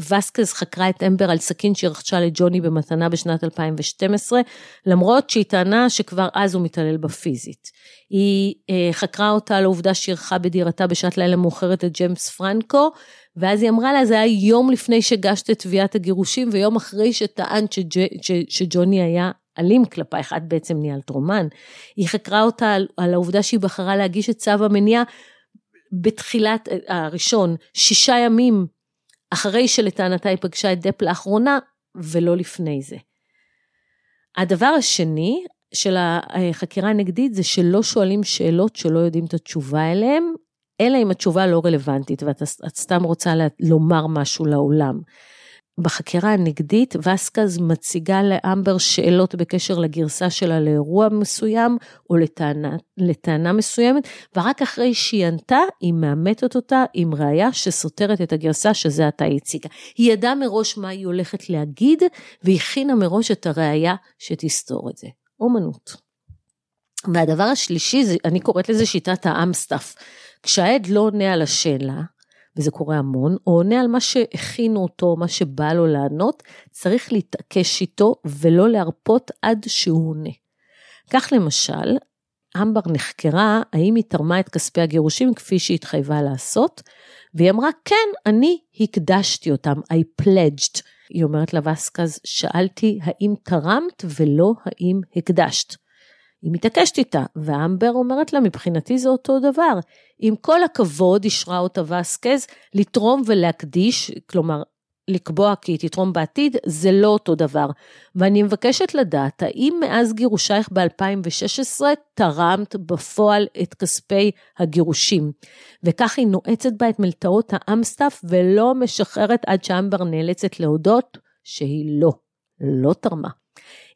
ואסקז חקרה את אמבר על סכין שהיא רכשה לג'וני במתנה בשנת 2012, למרות שהיא טענה שכבר אז הוא מתעלל בה פיזית. היא אה, חקרה אותה על העובדה שאירחה בדירתה בשעת לילה מאוחרת את ג'יימס פרנקו, ואז היא אמרה לה, זה היה יום לפני שהגשת את תביעת הגירושים, ויום אחרי שטענת שג'וני היה אלים כלפייך, את בעצם ניהלת רומן. היא חקרה אותה על, על העובדה שהיא בחרה להגיש את צו המניעה בתחילת, אה, הראשון, שישה ימים אחרי שלטענתה היא פגשה את דפ לאחרונה, ולא לפני זה. הדבר השני של החקירה הנגדית זה שלא שואלים שאלות שלא יודעים את התשובה אליהן, אלא אם התשובה לא רלוונטית ואת סתם רוצה לומר משהו לעולם. בחקירה הנגדית, וסקז מציגה לאמבר שאלות בקשר לגרסה שלה לאירוע מסוים או לטענה, לטענה מסוימת, ורק אחרי שהיא ענתה, היא מאמתת אותה עם ראייה שסותרת את הגרסה שזה עתה היא הציגה. היא ידעה מראש מה היא הולכת להגיד, והכינה מראש את הראייה שתסתור את זה. אומנות. והדבר השלישי, אני קוראת לזה שיטת האמסטף. כשהעד לא עונה על השאלה, וזה קורה המון, או עונה על מה שהכינו אותו, מה שבא לו לענות, צריך להתעקש איתו ולא להרפות עד שהוא עונה. כך למשל, אמבר נחקרה האם היא תרמה את כספי הגירושים כפי שהתחייבה לעשות, והיא אמרה, כן, אני הקדשתי אותם, I pledged. היא אומרת לווסקז, שאלתי האם תרמת ולא האם הקדשת. היא מתעקשת איתה, ואמבר אומרת לה, מבחינתי זה אותו דבר. עם כל הכבוד, אישרה אותה וסקז, לתרום ולהקדיש, כלומר, לקבוע כי היא תתרום בעתיד, זה לא אותו דבר. ואני מבקשת לדעת, האם מאז גירושייך ב-2016 תרמת בפועל את כספי הגירושים? וכך היא נועצת בה את מלטעות האמסטף ולא משחררת עד שאמבר נאלצת להודות שהיא לא, לא תרמה.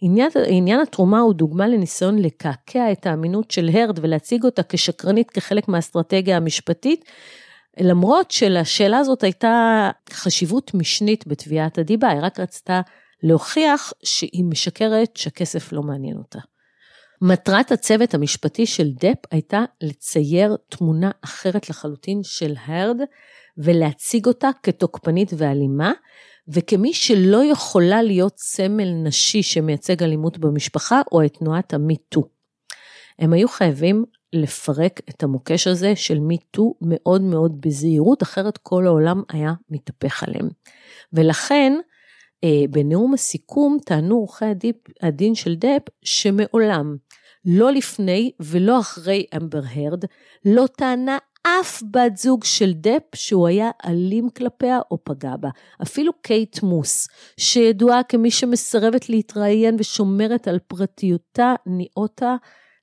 עניין, עניין התרומה הוא דוגמה לניסיון לקעקע את האמינות של הרד ולהציג אותה כשקרנית כחלק מהאסטרטגיה המשפטית, למרות שלשאלה הזאת הייתה חשיבות משנית בתביעת הדיבה, היא רק רצתה להוכיח שהיא משקרת, שהכסף לא מעניין אותה. מטרת הצוות המשפטי של דפ הייתה לצייר תמונה אחרת לחלוטין של הרד ולהציג אותה כתוקפנית ואלימה, וכמי שלא יכולה להיות סמל נשי שמייצג אלימות במשפחה או את תנועת המיטו. הם היו חייבים לפרק את המוקש הזה של מיטו מאוד מאוד בזהירות, אחרת כל העולם היה מתהפך עליהם. ולכן, אה, בנאום הסיכום טענו עורכי הדין של דפ שמעולם, לא לפני ולא אחרי אמבר הרד, לא טענה אף בת זוג של דפ שהוא היה אלים כלפיה או פגע בה. אפילו קייט מוס, שידועה כמי שמסרבת להתראיין ושומרת על פרטיותה, ניאותה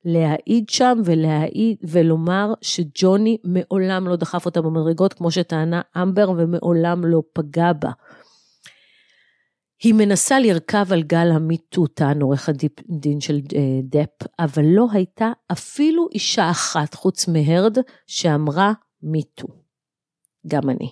להעיד שם ולהעיד ולומר שג'וני מעולם לא דחף אותה במדרגות כמו שטענה אמבר ומעולם לא פגע בה. היא מנסה לרכב על גל המיטו, טען עורך הדין של אה, דפ, אבל לא הייתה אפילו אישה אחת חוץ מהרד שאמרה מיטו. גם אני.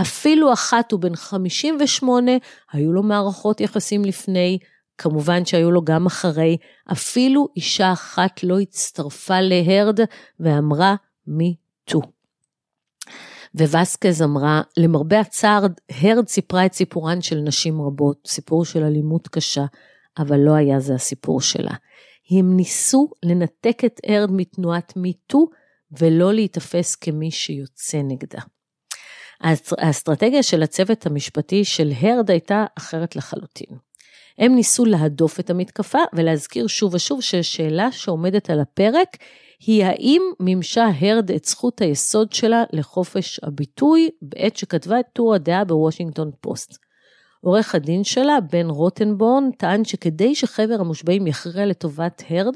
אפילו אחת הוא בן 58, היו לו מערכות יחסים לפני, כמובן שהיו לו גם אחרי, אפילו אישה אחת לא הצטרפה להרד ואמרה מיטו. ווסקז אמרה, למרבה הצער, הרד סיפרה את סיפורן של נשים רבות, סיפור של אלימות קשה, אבל לא היה זה הסיפור שלה. הם ניסו לנתק את הרד מתנועת מיטו ולא להיתפס כמי שיוצא נגדה. האסטרטגיה של הצוות המשפטי של הרד הייתה אחרת לחלוטין. הם ניסו להדוף את המתקפה ולהזכיר שוב ושוב שהשאלה שעומדת על הפרק היא האם מימשה הרד את זכות היסוד שלה לחופש הביטוי בעת שכתבה את טור הדעה בוושינגטון פוסט. עורך הדין שלה, בן רוטנבורן, טען שכדי שחבר המושבעים יכריע לטובת הרד,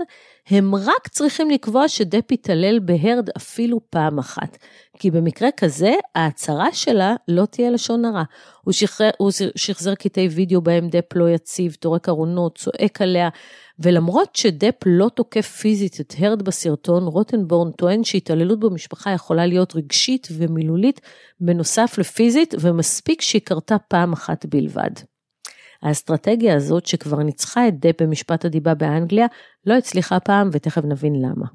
הם רק צריכים לקבוע שדפ התעלל בהרד אפילו פעם אחת. כי במקרה כזה, ההצהרה שלה לא תהיה לשון הרע. הוא שחרר, הוא שחזר קטעי וידאו בהם דפ לא יציב, טורק ארונות, צועק עליה, ולמרות שדפ לא תוקף פיזית את הרד בסרטון, רוטנבורן טוען שהתעללות במשפחה יכולה להיות רגשית ומילולית בנוסף לפיזית, ומספיק שהיא קרתה פעם אחת בלבד. האסטרטגיה הזאת, שכבר ניצחה את דפ במשפט הדיבה באנגליה, לא הצליחה פעם, ותכף נבין למה.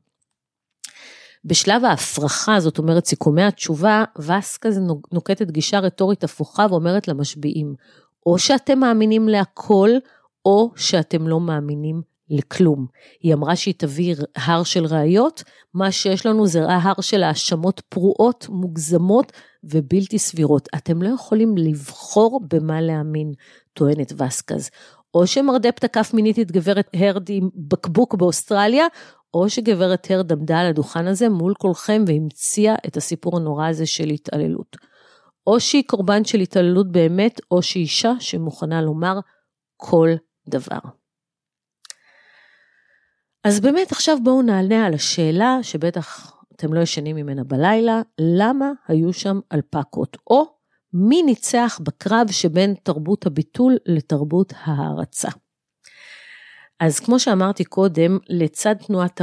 בשלב ההפרחה, זאת אומרת סיכומי התשובה, וסקז נוקטת גישה רטורית הפוכה ואומרת למשביעים, או שאתם מאמינים להכל, או שאתם לא מאמינים לכלום. היא אמרה שהיא תביא הר של ראיות, מה שיש לנו זה הר של האשמות פרועות, מוגזמות ובלתי סבירות. אתם לא יכולים לבחור במה להאמין, טוענת וסקז. או שמרדפ תקף מינית את גברת הרד עם בקבוק באוסטרליה, או שגברת הרד עמדה על הדוכן הזה מול כולכם והמציאה את הסיפור הנורא הזה של התעללות. או שהיא קורבן של התעללות באמת, או שהיא אישה שמוכנה לומר כל דבר. אז באמת עכשיו בואו נענה על השאלה שבטח אתם לא ישנים ממנה בלילה, למה היו שם אלפקות? או מי ניצח בקרב שבין תרבות הביטול לתרבות ההערצה? אז כמו שאמרתי קודם, לצד תנועת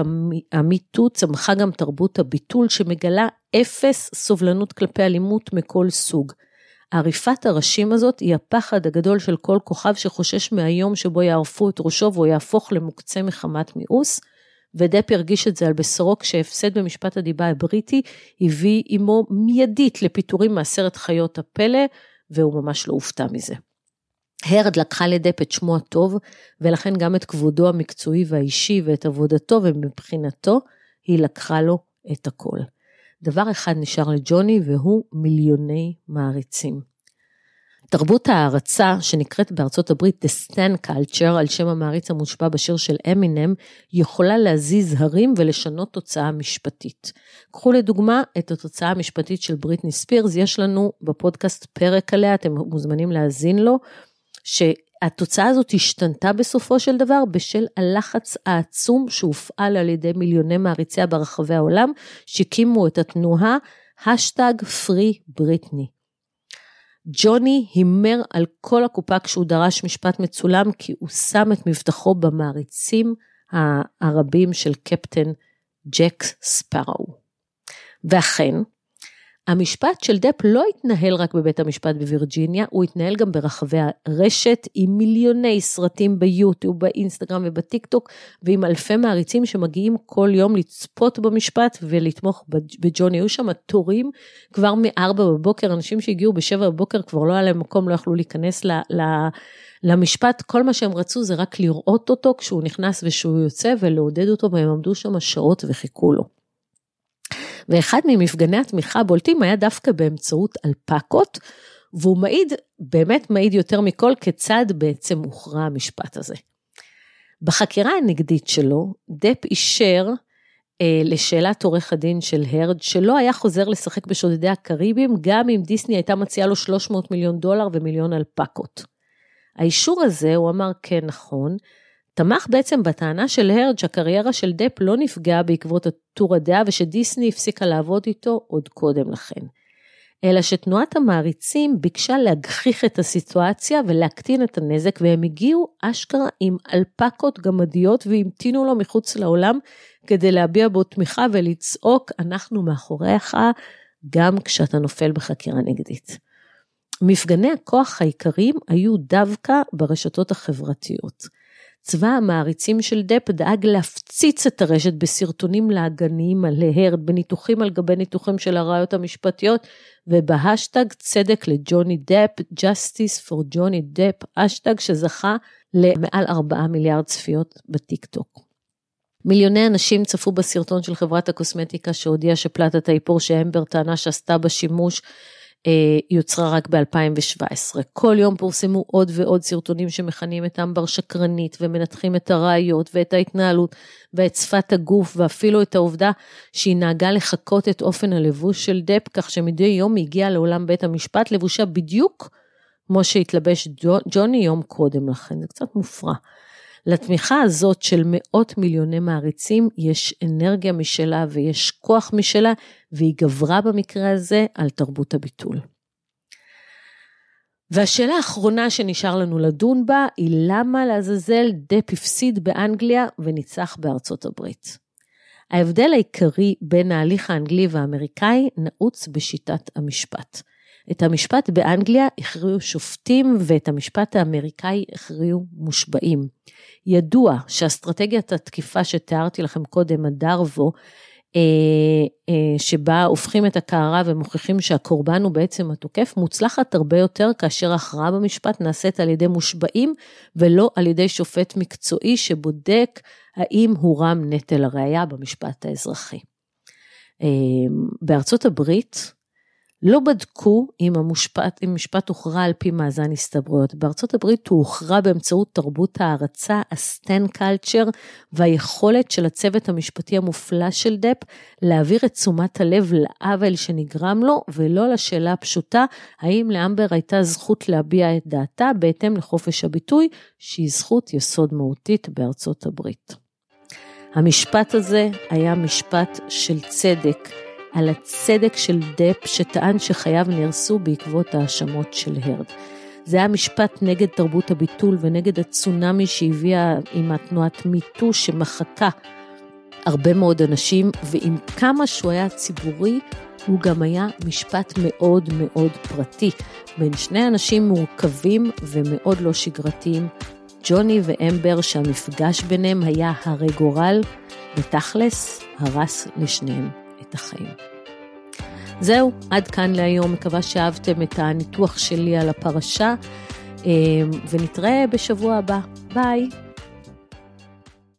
המיטו צמחה גם תרבות הביטול שמגלה אפס סובלנות כלפי אלימות מכל סוג. עריפת הראשים הזאת היא הפחד הגדול של כל כוכב שחושש מהיום שבו יערפו את ראשו והוא יהפוך למוקצה מחמת מיאוס, ודפ הרגיש את זה על בשרו כשהפסד במשפט הדיבה הבריטי הביא עמו מיידית לפיטורים מעשרת חיות הפלא, והוא ממש לא הופתע מזה. הרד לקחה לדפ את שמו הטוב, ולכן גם את כבודו המקצועי והאישי ואת עבודתו, ומבחינתו היא לקחה לו את הכל. דבר אחד נשאר לג'וני והוא מיליוני מעריצים. תרבות ההערצה שנקראת בארצות הברית The Stan Culture על שם המעריץ המושפע בשיר של אמינם יכולה להזיז הרים ולשנות תוצאה משפטית. קחו לדוגמה את התוצאה המשפטית של בריטני ספירס, יש לנו בפודקאסט פרק עליה, אתם מוזמנים להאזין לו, ש... התוצאה הזאת השתנתה בסופו של דבר בשל הלחץ העצום שהופעל על ידי מיליוני מעריציה ברחבי העולם, שהקימו את התנועה השטג פרי בריטני. ג'וני הימר על כל הקופה כשהוא דרש משפט מצולם כי הוא שם את מבטחו במעריצים הרבים של קפטן ג'ק ספארו. ואכן, המשפט של דפ לא התנהל רק בבית המשפט בווירג'יניה, הוא התנהל גם ברחבי הרשת עם מיליוני סרטים ביוטיוב, באינסטגרם ובטיק טוק, ועם אלפי מעריצים שמגיעים כל יום לצפות במשפט ולתמוך בג'וני. היו שם תורים כבר מ-4 בבוקר, אנשים שהגיעו ב-7 בבוקר כבר לא היה להם מקום, לא יכלו להיכנס ל... ל למשפט, כל מה שהם רצו זה רק לראות אותו כשהוא נכנס ושהוא יוצא ולעודד אותו, והם עמדו שם שעות וחיכו לו. ואחד ממפגני התמיכה הבולטים היה דווקא באמצעות אלפקות, והוא מעיד, באמת מעיד יותר מכל כיצד בעצם הוכרע המשפט הזה. בחקירה הנגדית שלו, דפ אישר אה, לשאלת עורך הדין של הרד, שלא היה חוזר לשחק בשודדי הקריבים, גם אם דיסני הייתה מציעה לו 300 מיליון דולר ומיליון אלפקות. האישור הזה, הוא אמר כן נכון, תמך בעצם בטענה של הרד שהקריירה של דפ לא נפגעה בעקבות הטור הדעה ושדיסני הפסיקה לעבוד איתו עוד קודם לכן. אלא שתנועת המעריצים ביקשה להגחיך את הסיטואציה ולהקטין את הנזק, והם הגיעו אשכרה עם אלפקות גמדיות והמתינו לו מחוץ לעולם כדי להביע בו תמיכה ולצעוק, אנחנו מאחוריך, גם כשאתה נופל בחקירה נגדית. מפגני הכוח העיקריים היו דווקא ברשתות החברתיות. צבא המעריצים של דפ דאג להפציץ את הרשת בסרטונים לעגניים על הרד, בניתוחים על גבי ניתוחים של הראיות המשפטיות, ובהאשטג צדק לג'וני דפ, Justice for ג'וני דפ, האשטג שזכה למעל 4 מיליארד צפיות בטיק טוק. מיליוני אנשים צפו בסרטון של חברת הקוסמטיקה שהודיעה שפלטת האיפור שאמבר טענה שעשתה בה שימוש יוצרה רק ב-2017. כל יום פורסמו עוד ועוד סרטונים שמכנים את אמבר שקרנית ומנתחים את הראיות ואת ההתנהלות ואת שפת הגוף ואפילו את העובדה שהיא נהגה לחקות את אופן הלבוש של דפ כך שמדי יום היא הגיעה לעולם בית המשפט לבושה בדיוק כמו שהתלבש ג'וני יום קודם לכן, זה קצת מופרע. לתמיכה הזאת של מאות מיליוני מעריצים יש אנרגיה משלה ויש כוח משלה, והיא גברה במקרה הזה על תרבות הביטול. והשאלה האחרונה שנשאר לנו לדון בה היא למה לעזאזל דפ הפסיד באנגליה וניצח בארצות הברית. ההבדל העיקרי בין ההליך האנגלי והאמריקאי נעוץ בשיטת המשפט. את המשפט באנגליה הכריעו שופטים ואת המשפט האמריקאי הכריעו מושבעים. ידוע שאסטרטגיית התקיפה שתיארתי לכם קודם, הדרבו, אה, אה, שבה הופכים את הקערה ומוכיחים שהקורבן הוא בעצם התוקף, מוצלחת הרבה יותר כאשר ההכרעה במשפט נעשית על ידי מושבעים ולא על ידי שופט מקצועי שבודק האם הורם נטל הראייה במשפט האזרחי. אה, בארצות הברית, לא בדקו אם המשפט, אם משפט הוכרע על פי מאזן הסתברויות. בארצות הברית הוא הוכרע באמצעות תרבות הערצה, הסטן קלצ'ר, והיכולת של הצוות המשפטי המופלא של דפ להעביר את תשומת הלב לעוול שנגרם לו, ולא לשאלה הפשוטה, האם לאמבר הייתה זכות להביע את דעתה בהתאם לחופש הביטוי, שהיא זכות יסוד מהותית בארצות הברית. המשפט הזה היה משפט של צדק. על הצדק של דפ שטען שחייו נהרסו בעקבות האשמות של הרד. זה היה משפט נגד תרבות הביטול ונגד הצונאמי שהביאה עם התנועת מיטו שמחקה הרבה מאוד אנשים, ועם כמה שהוא היה ציבורי, הוא גם היה משפט מאוד מאוד פרטי, בין שני אנשים מורכבים ומאוד לא שגרתיים, ג'וני ואמבר, שהמפגש ביניהם היה הרי גורל, ותכלס הרס לשניהם. את החיים. זהו, עד כאן להיום, מקווה שאהבתם את הניתוח שלי על הפרשה, אה, ונתראה בשבוע הבא. ביי.